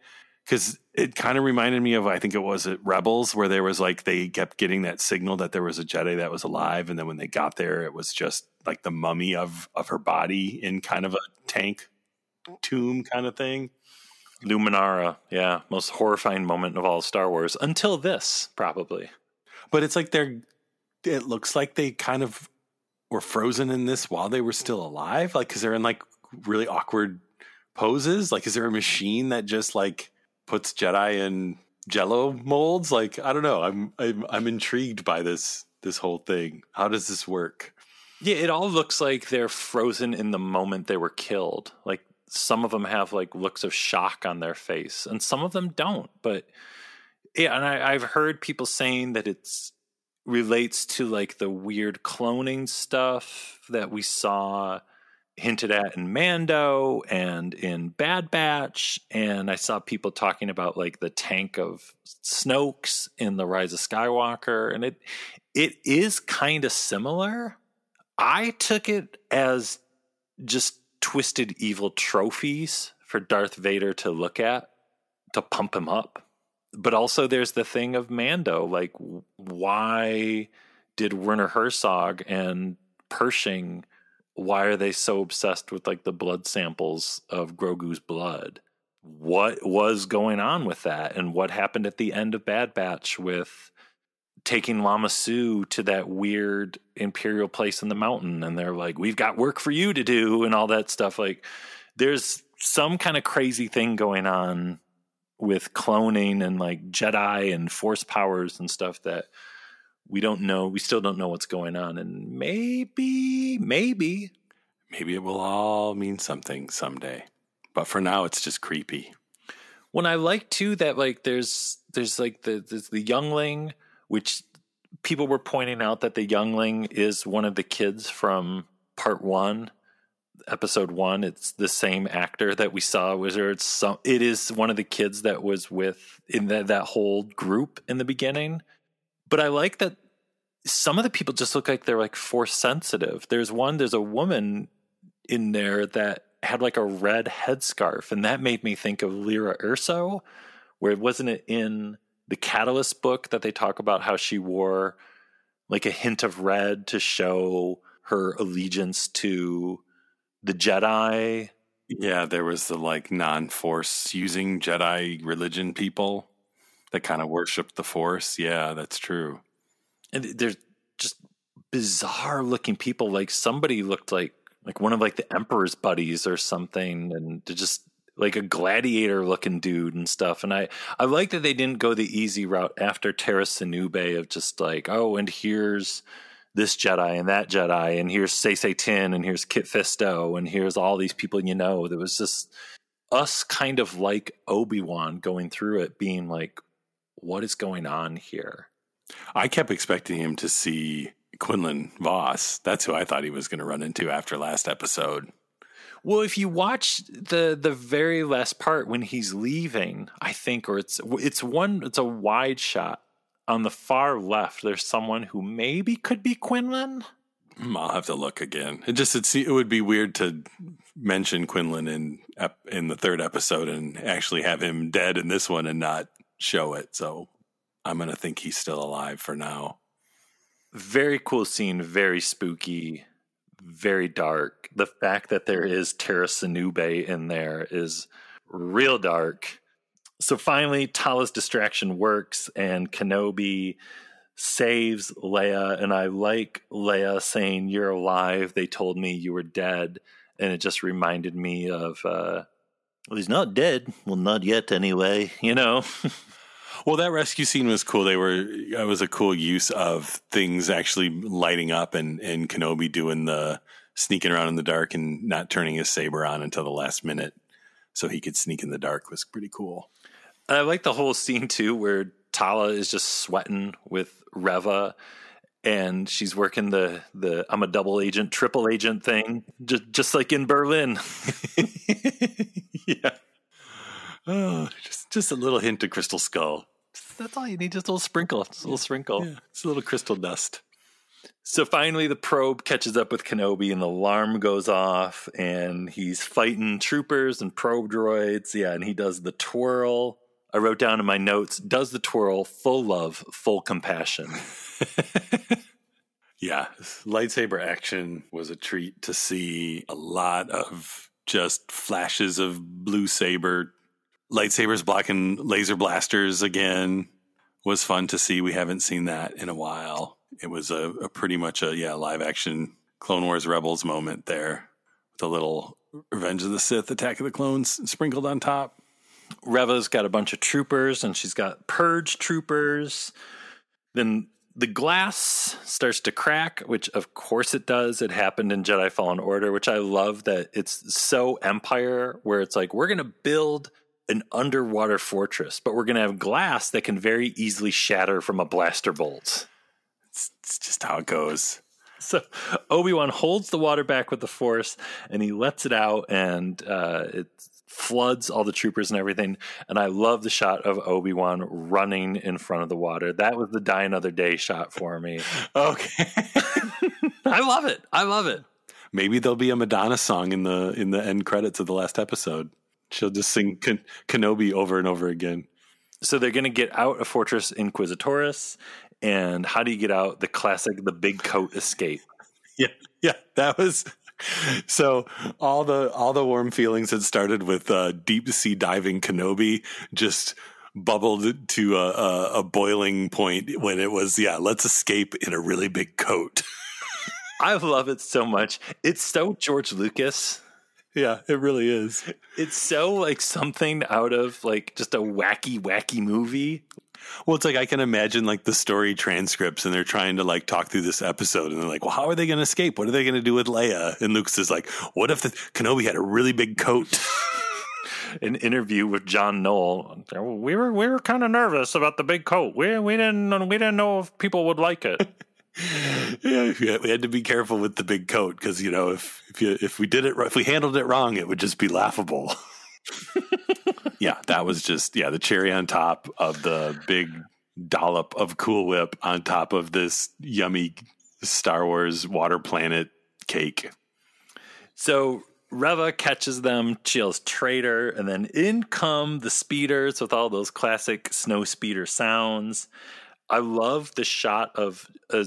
Because it kind of reminded me of I think it was at Rebels where there was like they kept getting that signal that there was a Jedi that was alive, and then when they got there, it was just like the mummy of of her body in kind of a tank tomb kind of thing. Luminara, yeah, most horrifying moment of all Star Wars until this, probably. But it's like they're. It looks like they kind of were frozen in this while they were still alive, like because they're in like really awkward poses. Like, is there a machine that just like puts Jedi in Jello molds? Like, I don't know. I'm I'm I'm intrigued by this this whole thing. How does this work? Yeah, it all looks like they're frozen in the moment they were killed. Like some of them have like looks of shock on their face, and some of them don't. But yeah, and I, I've heard people saying that it's relates to like the weird cloning stuff that we saw hinted at in Mando and in Bad Batch, and I saw people talking about like the tank of Snoke's in the Rise of Skywalker, and it it is kind of similar. I took it as just twisted evil trophies for Darth Vader to look at to pump him up. But also there's the thing of Mando, like why did Werner Herzog and Pershing why are they so obsessed with like the blood samples of Grogu's blood? What was going on with that? And what happened at the end of Bad Batch with taking Lama Su to that weird imperial place in the mountain? And they're like, we've got work for you to do and all that stuff. Like, there's some kind of crazy thing going on with cloning and like Jedi and Force powers and stuff that we don't know. We still don't know what's going on, and maybe, maybe, maybe it will all mean something someday. But for now, it's just creepy. When I like too that like there's there's like the there's the youngling, which people were pointing out that the youngling is one of the kids from part one episode one it's the same actor that we saw was there it's some it is one of the kids that was with in that that whole group in the beginning but i like that some of the people just look like they're like force sensitive there's one there's a woman in there that had like a red headscarf and that made me think of lyra Erso where wasn't it in the catalyst book that they talk about how she wore like a hint of red to show her allegiance to the Jedi. Yeah, there was the like non force using Jedi religion people that kind of worshiped the force. Yeah, that's true. And there's just bizarre looking people. Like somebody looked like like one of like the Emperor's buddies or something, and just like a gladiator looking dude and stuff. And I I like that they didn't go the easy route after Tera Sinube of just like oh, and here's this Jedi and that Jedi, and here's Saesee Tiin, and here's Kit Fisto, and here's all these people you know. There was just us kind of like Obi Wan going through it, being like, what is going on here? I kept expecting him to see Quinlan Vos. That's who I thought he was going to run into after last episode. Well, if you watch the the very last part when he's leaving, I think, or it's it's one, it's a wide shot on the far left, there's someone who maybe could be Quinlan. Hmm, I'll have to look again. It just it, it would be weird to mention Quinlan in in the third episode and actually have him dead in this one and not show it. So I'm gonna think he's still alive for now. Very cool scene, very spooky, very dark. The fact that there is Tera Sinube in there is real dark so finally, Tala's distraction works, and Kenobi saves Leia. And I like Leia saying, You're alive. They told me you were dead. And it just reminded me of, uh, Well, he's not dead. Well, not yet, anyway, you know? (laughs) well, that rescue scene was cool. They were, it was a cool use of things actually lighting up and, and Kenobi doing the sneaking around in the dark and not turning his saber on until the last minute so he could sneak in the dark was pretty cool. And I like the whole scene too, where Tala is just sweating with Reva, and she's working the the I'm a double agent, triple agent thing, just just like in Berlin. (laughs) (laughs) yeah. Oh, just just a little hint of crystal skull. That's all you need, just a little sprinkle, just a little sprinkle. Yeah, it's a little crystal dust. So finally, the probe catches up with Kenobi, and the alarm goes off, and he's fighting troopers and probe droids. Yeah, and he does the twirl I wrote down in my notes, does the twirl full love, full compassion. (laughs) yeah, lightsaber action was a treat to see a lot of just flashes of blue saber. Lightsabers blocking laser blasters again was fun to see. We haven't seen that in a while. It was a, a pretty much a yeah live action Clone Wars Rebels moment there with a little Revenge of the Sith, Attack of the Clones sprinkled on top. Reva's got a bunch of troopers and she's got purge troopers. Then the glass starts to crack, which of course it does. It happened in Jedi Fallen Order, which I love that it's so Empire, where it's like, we're going to build an underwater fortress, but we're going to have glass that can very easily shatter from a blaster bolt. It's, it's just how it goes. So Obi Wan holds the water back with the Force, and he lets it out, and uh, it's floods all the troopers and everything. And I love the shot of Obi Wan running in front of the water. That was the Die Another Day shot for me. (laughs) okay, (laughs) I love it. I love it. Maybe there'll be a Madonna song in the in the end credits of the last episode. She'll just sing Ken- Kenobi over and over again. So they're going to get out of Fortress Inquisitoris, and how do you get out? The classic, the big coat escape. (laughs) Yeah, yeah, that was (laughs) so all the all the warm feelings had started with uh, deep sea diving Kenobi just bubbled to a, a, a, boiling point when it was yeah let's escape in a really big coat. (laughs) I love it so much. It's so George Lucas. Yeah, it really is. It's so like something out of like just a wacky, wacky movie. Well, it's like I can imagine like the story transcripts and they're trying to like talk through this episode and they're like, well, how are they going to escape? What are they going to do with Leia? And Lucas is like, what if the Kenobi had a really big coat? (laughs) An interview with John Knoll. We were we were kind of nervous about the big coat. We we didn't we didn't know if people would like it. (laughs) yeah, we had to be careful with the big coat because you know if if you if we did it if we handled it wrong, it would just be laughable. (laughs) yeah, that was just yeah the cherry on top of the big dollop of Cool Whip on top of this yummy Star Wars water planet cake. So Reva catches them, chills traitor, and then in come the speeders with all those classic snow speeder sounds. I love the shot of a,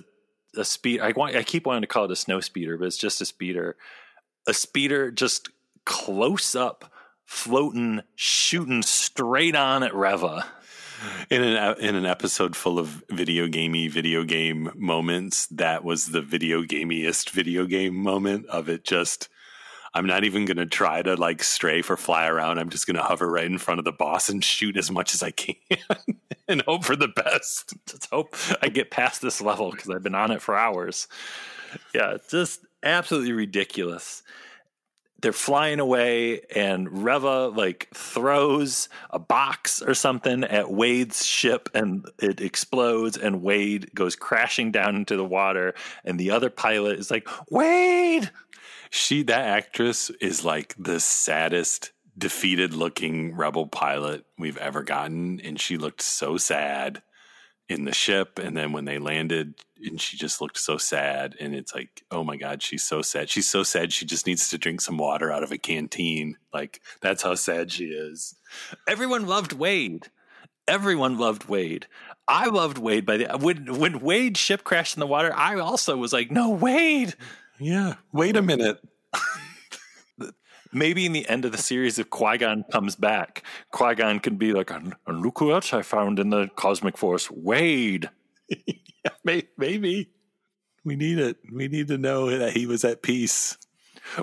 a speed. I want. I keep wanting to call it a snow speeder, but it's just a speeder. A speeder just close up, floating, shooting straight on at Reva. In an in an episode full of video gamey video game moments, that was the video gamiest video game moment of it just I'm not even going to try to like strafe or fly around. I'm just going to hover right in front of the boss and shoot as much as I can (laughs) and hope for the best. Just hope I get past this level because I've been on it for hours. Yeah, just absolutely ridiculous. They're flying away, and Reva like throws a box or something at Wade's ship, and it explodes. And Wade goes crashing down into the water. And the other pilot is like, "Wade, she that actress is like the saddest defeated looking rebel pilot we've ever gotten and she looked so sad in the ship and then when they landed and she just looked so sad and it's like oh my god she's so sad. She's so sad she just needs to drink some water out of a canteen. Like that's how sad she is. Everyone loved wade. Everyone loved wade. I loved wade by the when when wade's ship crashed in the water i also was like no wade yeah, wait a minute. Maybe in the end of the series, if Qui Gon comes back, Qui Gon can be like, and look who else I found in the cosmic force, Wade. (laughs) yeah, maybe we need it. We need to know that he was at peace.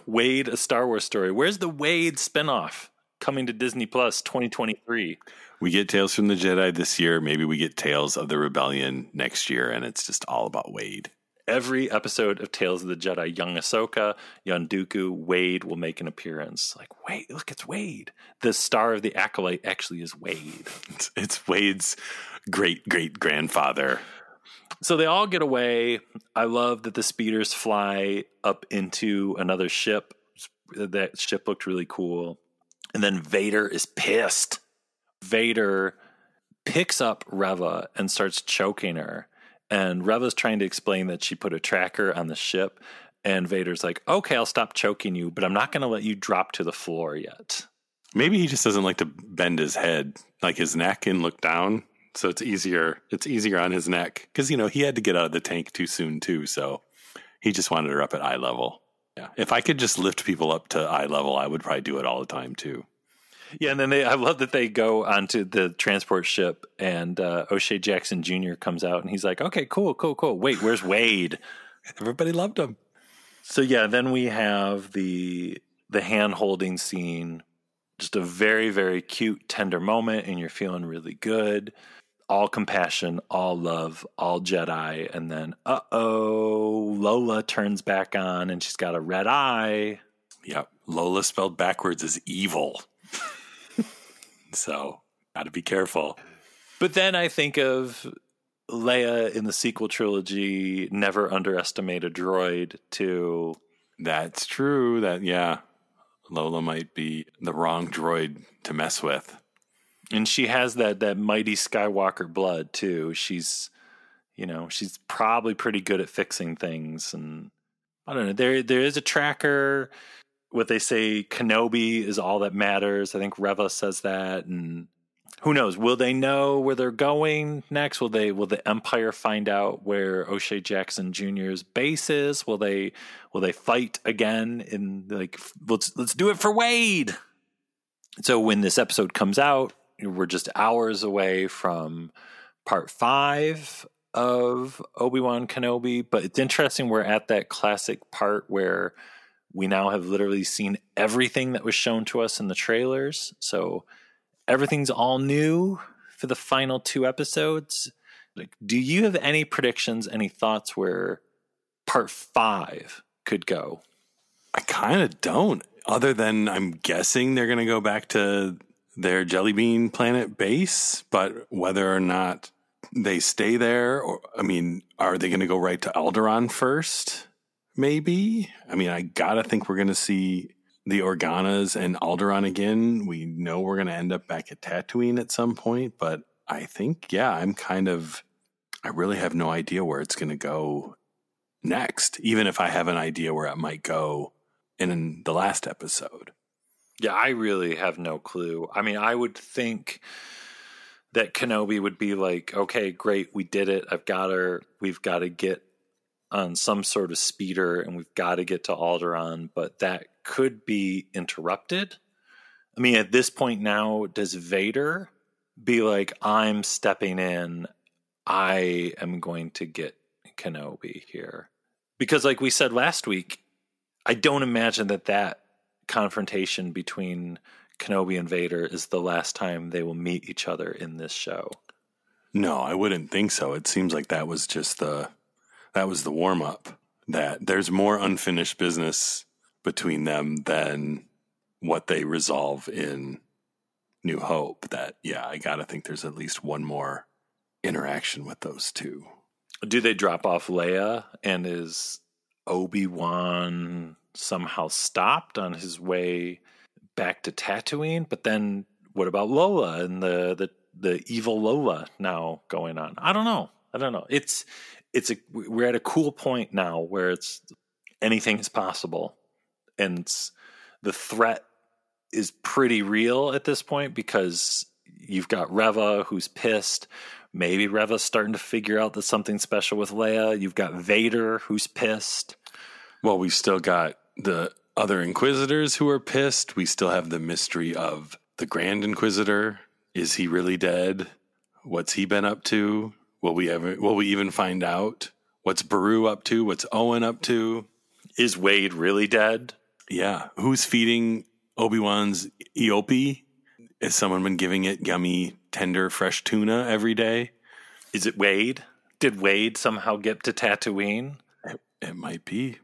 Wade, a Star Wars story. Where's the Wade spinoff coming to Disney Plus 2023? We get Tales from the Jedi this year. Maybe we get Tales of the Rebellion next year, and it's just all about Wade every episode of Tales of the Jedi, young Ahsoka, young Dooku, Wade will make an appearance. Like, wait, look, it's Wade. The star of the acolyte actually is Wade. It's, (laughs) it's Wade's great great grandfather. So they all get away. I love that the speeders fly up into another ship. That ship looked really cool. And then Vader is pissed. Vader picks up Reva and starts choking her. And Reva's trying to explain that she put a tracker on the ship. And Vader's like, okay, I'll stop choking you, but I'm not going to let you drop to the floor yet. Maybe he just doesn't like to bend his head, like his neck, and look down. So it's easier. It's easier on his neck because you know he had to get out of the tank too soon too. So he just wanted her up at eye level. Yeah, if I could just lift people up to eye level, I would probably do it all the time too. Yeah, and then they I love that they go onto the transport ship and uh, O'Shea Jackson Jr. comes out and he's like, "Okay, cool, cool, cool. Wait, where's Wade?" Everybody loved him. So yeah, then we have the the hand holding scene, just a very very cute, tender moment, and you're feeling really good. All compassion, all love, all Jedi, and then uh oh, Lola turns back on and she's got a red eye. Yep, Lola spelled backwards is evil. (laughs) So, got to be careful. But then I think of Leia in the sequel trilogy, never underestimate a droid, to. That's true. That, yeah, Lola might be the wrong droid to mess with. And she has that, that mighty Skywalker blood, too. She's, you know, she's probably pretty good at fixing things. And I don't know, there there is a tracker what they say Kenobi is all that matters. I think Reva says that and who knows? Will they know where they're going next? Will they will the Empire find out where O'Shea Jackson Jr.'s base is? Will they will they fight again in like let's let's do it for Wade. So when this episode comes out, we're just hours away from part 5 of Obi-Wan Kenobi, but it's interesting we're at that classic part where We now have literally seen everything that was shown to us in the trailers. So everything's all new for the final two episodes. Like, do you have any predictions, any thoughts where part five could go? I kind of don't, other than I'm guessing they're going to go back to their jelly bean planet base, but whether or not they stay there, or I mean, are they going to go right to Alderaan first? Maybe. I mean, I gotta think we're to see the Organas and Alderaan again. We know we're to end up back at Tatooine at some point, but I think, yeah, I'm kind of, I really have no idea where it's to go next, even if I have an idea where it might go in the last episode. Yeah, I really have no clue. I mean, I would think that Kenobi would be like, okay, great, we did it. I've got her. We've got to get on some sort of speeder and we've got to get to Alderaan, but that could be interrupted. I mean, at this point now, does Vader be like, I'm stepping in, I am going to get Kenobi here? Because, like we said last week, I don't imagine that that confrontation between Kenobi and Vader is the last time they will meet each other in this show. No, I wouldn't think so. It seems like that was just the that was the warm up. That there's more unfinished business between them than what they resolve in New Hope. That yeah, I gotta think there's at least one more interaction with those two. Do they drop off Leia and is Obi Wan somehow stopped on his way back to Tatooine? But then what about Lola and the the the evil Lola now going on? I don't know. I don't know. It's it's a we're at a cool point now where it's anything is possible, and the threat is pretty real at this point because you've got Reva who's pissed. Maybe Reva's starting to figure out that something special with Leia. You've got Vader who's pissed. Well, we've still got the other Inquisitors who are pissed. We still have the mystery of the Grand Inquisitor. Is he really dead? What's he been up to? Will we ever? Will we even find out? What's Beru up to? What's Owen up to? Is Wade really dead? Yeah. Who's feeding Obi Wan's Eopie? Has someone been giving it yummy, tender, fresh tuna every day? Is it Wade? Did Wade somehow get to Tatooine? It, it might be.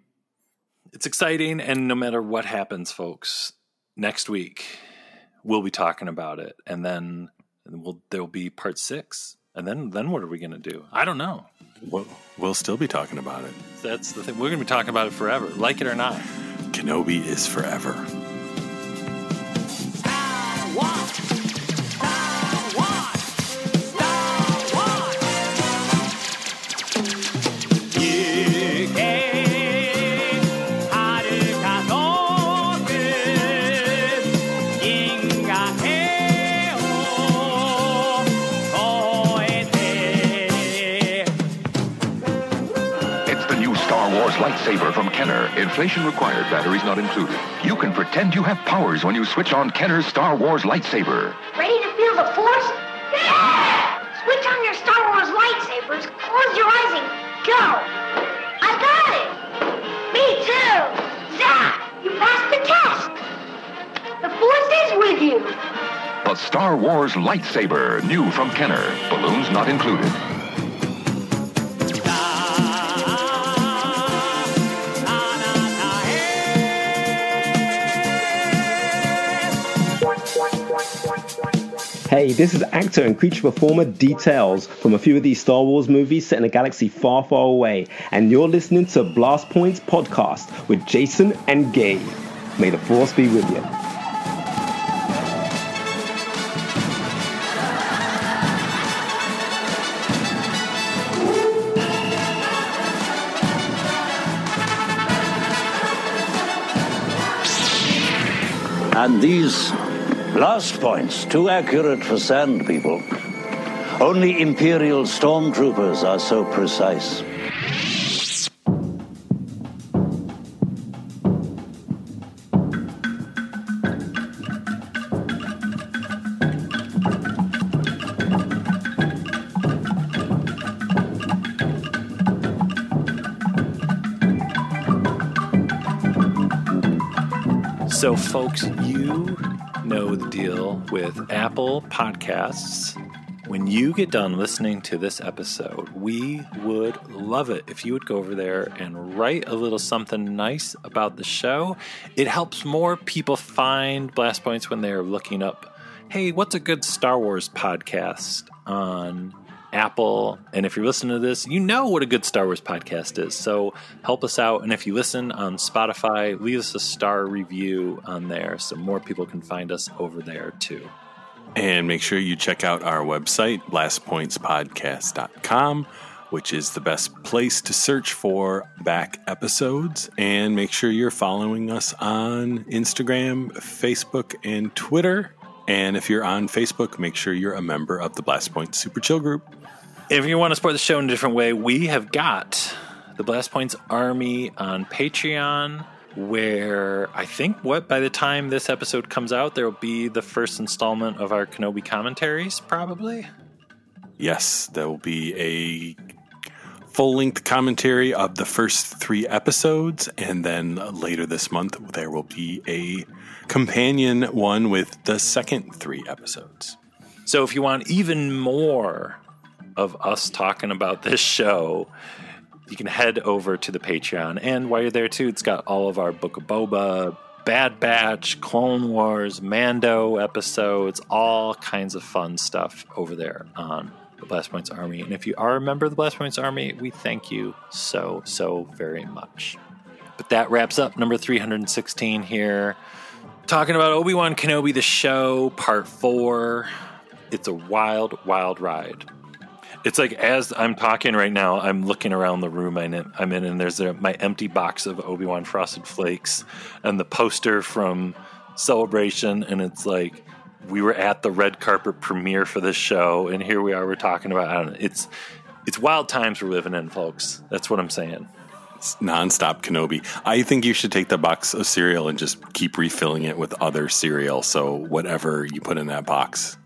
It's exciting, and no matter what happens, folks, next week we'll be talking about it, and then we'll there'll be part six, and then then what are we going to do? I don't know. We'll, we'll still be talking about it. That's the thing. We're going to be talking about it forever, like it or not. Kenobi is forever. Lightsaber from Kenner. Inflation required, batteries not included. You can pretend you have powers when you switch on Kenner's Star Wars lightsaber. Ready to feel the force? Yeah! Switch on your Star Wars lightsabers, close your eyes, and go! I got it! Me too! Zap! You passed the test! The force is with you! The Star Wars lightsaber, new from Kenner. Balloons not included. Hey, this is actor and creature performer Details from a few of these Star Wars movies set in a galaxy far, far away, and you're listening to Blast Points podcast with Jason and Gabe. May the Force be with you. And these blast points, too accurate for sand people. Only Imperial stormtroopers are so precise. So, folks, you know the deal with Apple Podcasts. When you get done listening to this episode, we would love it if you would go over there and write a little something nice about the show. It helps more people find Blast Points when they're looking up, hey, what's a good Star Wars podcast on Apple. And if you're listening to this, you know what a good Star Wars podcast is. So help us out. And if you listen on Spotify, leave us a star review on there so more people can find us over there too. And make sure you check out our website, blastpointspodcast.com, which is the best place to search for back episodes. And make sure you're following us on Instagram, Facebook, and Twitter. And if you're on Facebook, make sure you're a member of the Blast Point Super Chill group. If you want to support the show in a different way, we have got the Blast Points Army on Patreon, where I think what by the time this episode comes out, there will be the first installment of our Kenobi commentaries, probably. Yes, there will be a full length commentary of the first three episodes, and then later this month, there will be a companion one with the second three episodes. So if you want even more of us talking about this show, you can head over to the Patreon. And while you're there too, it's got all of our Book of Boba, Bad Batch, Clone Wars, Mando episodes, all kinds of fun stuff over there on the Blast Points Army. And if you are a member of the Blast Points Army, we thank you so, so very much. But that wraps up number 316 here. Talking about Obi Wan Kenobi, the show, part four. It's a wild, wild ride. It's like as I'm talking right now, I'm looking around the room I'm in, and there's a, my empty box of Obi Wan Frosted Flakes and the poster from Celebration, and it's like we were at the red carpet premiere for this show, and here we are. We're talking about know, it's it's wild times we're living in, folks. That's what I'm saying. Nonstop Kenobi. I think you should take the box of cereal and just keep refilling it with other cereal. So whatever you put in that box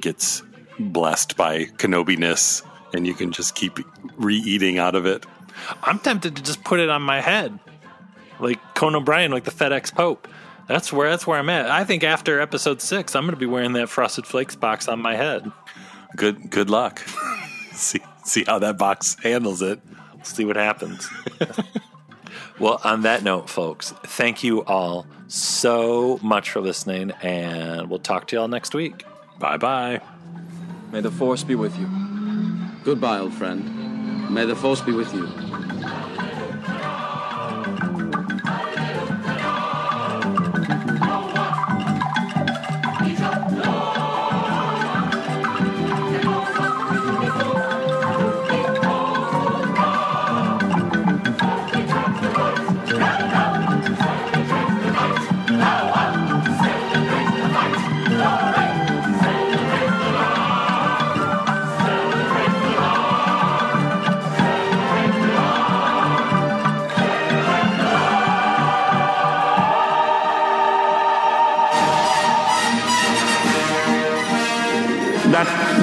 gets blessed by Kenobi-ness, and you can just keep re-eating out of it. I'm tempted to just put it on my head, like Conan O'Brien, like the FedEx Pope. That's where that's where I'm at. I think after episode six, I'm going to be wearing that Frosted Flakes box on my head. Good good luck. (laughs) see see how that box handles it. See what happens. (laughs) well, on that note, folks, thank you all so much for listening, and we'll talk to y'all next week. Bye bye. May the Force be with you. Goodbye, old friend. May the Force be with you.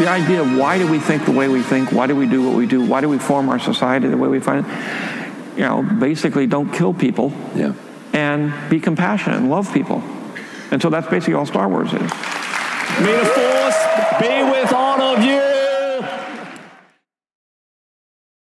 The idea of why do we think the way we think? Why do we do what we do? Why do we form our society the way we find it? You know, basically don't kill people. Yeah. And be compassionate and love people. And so that's basically all Star Wars is. May the Force be with all of you.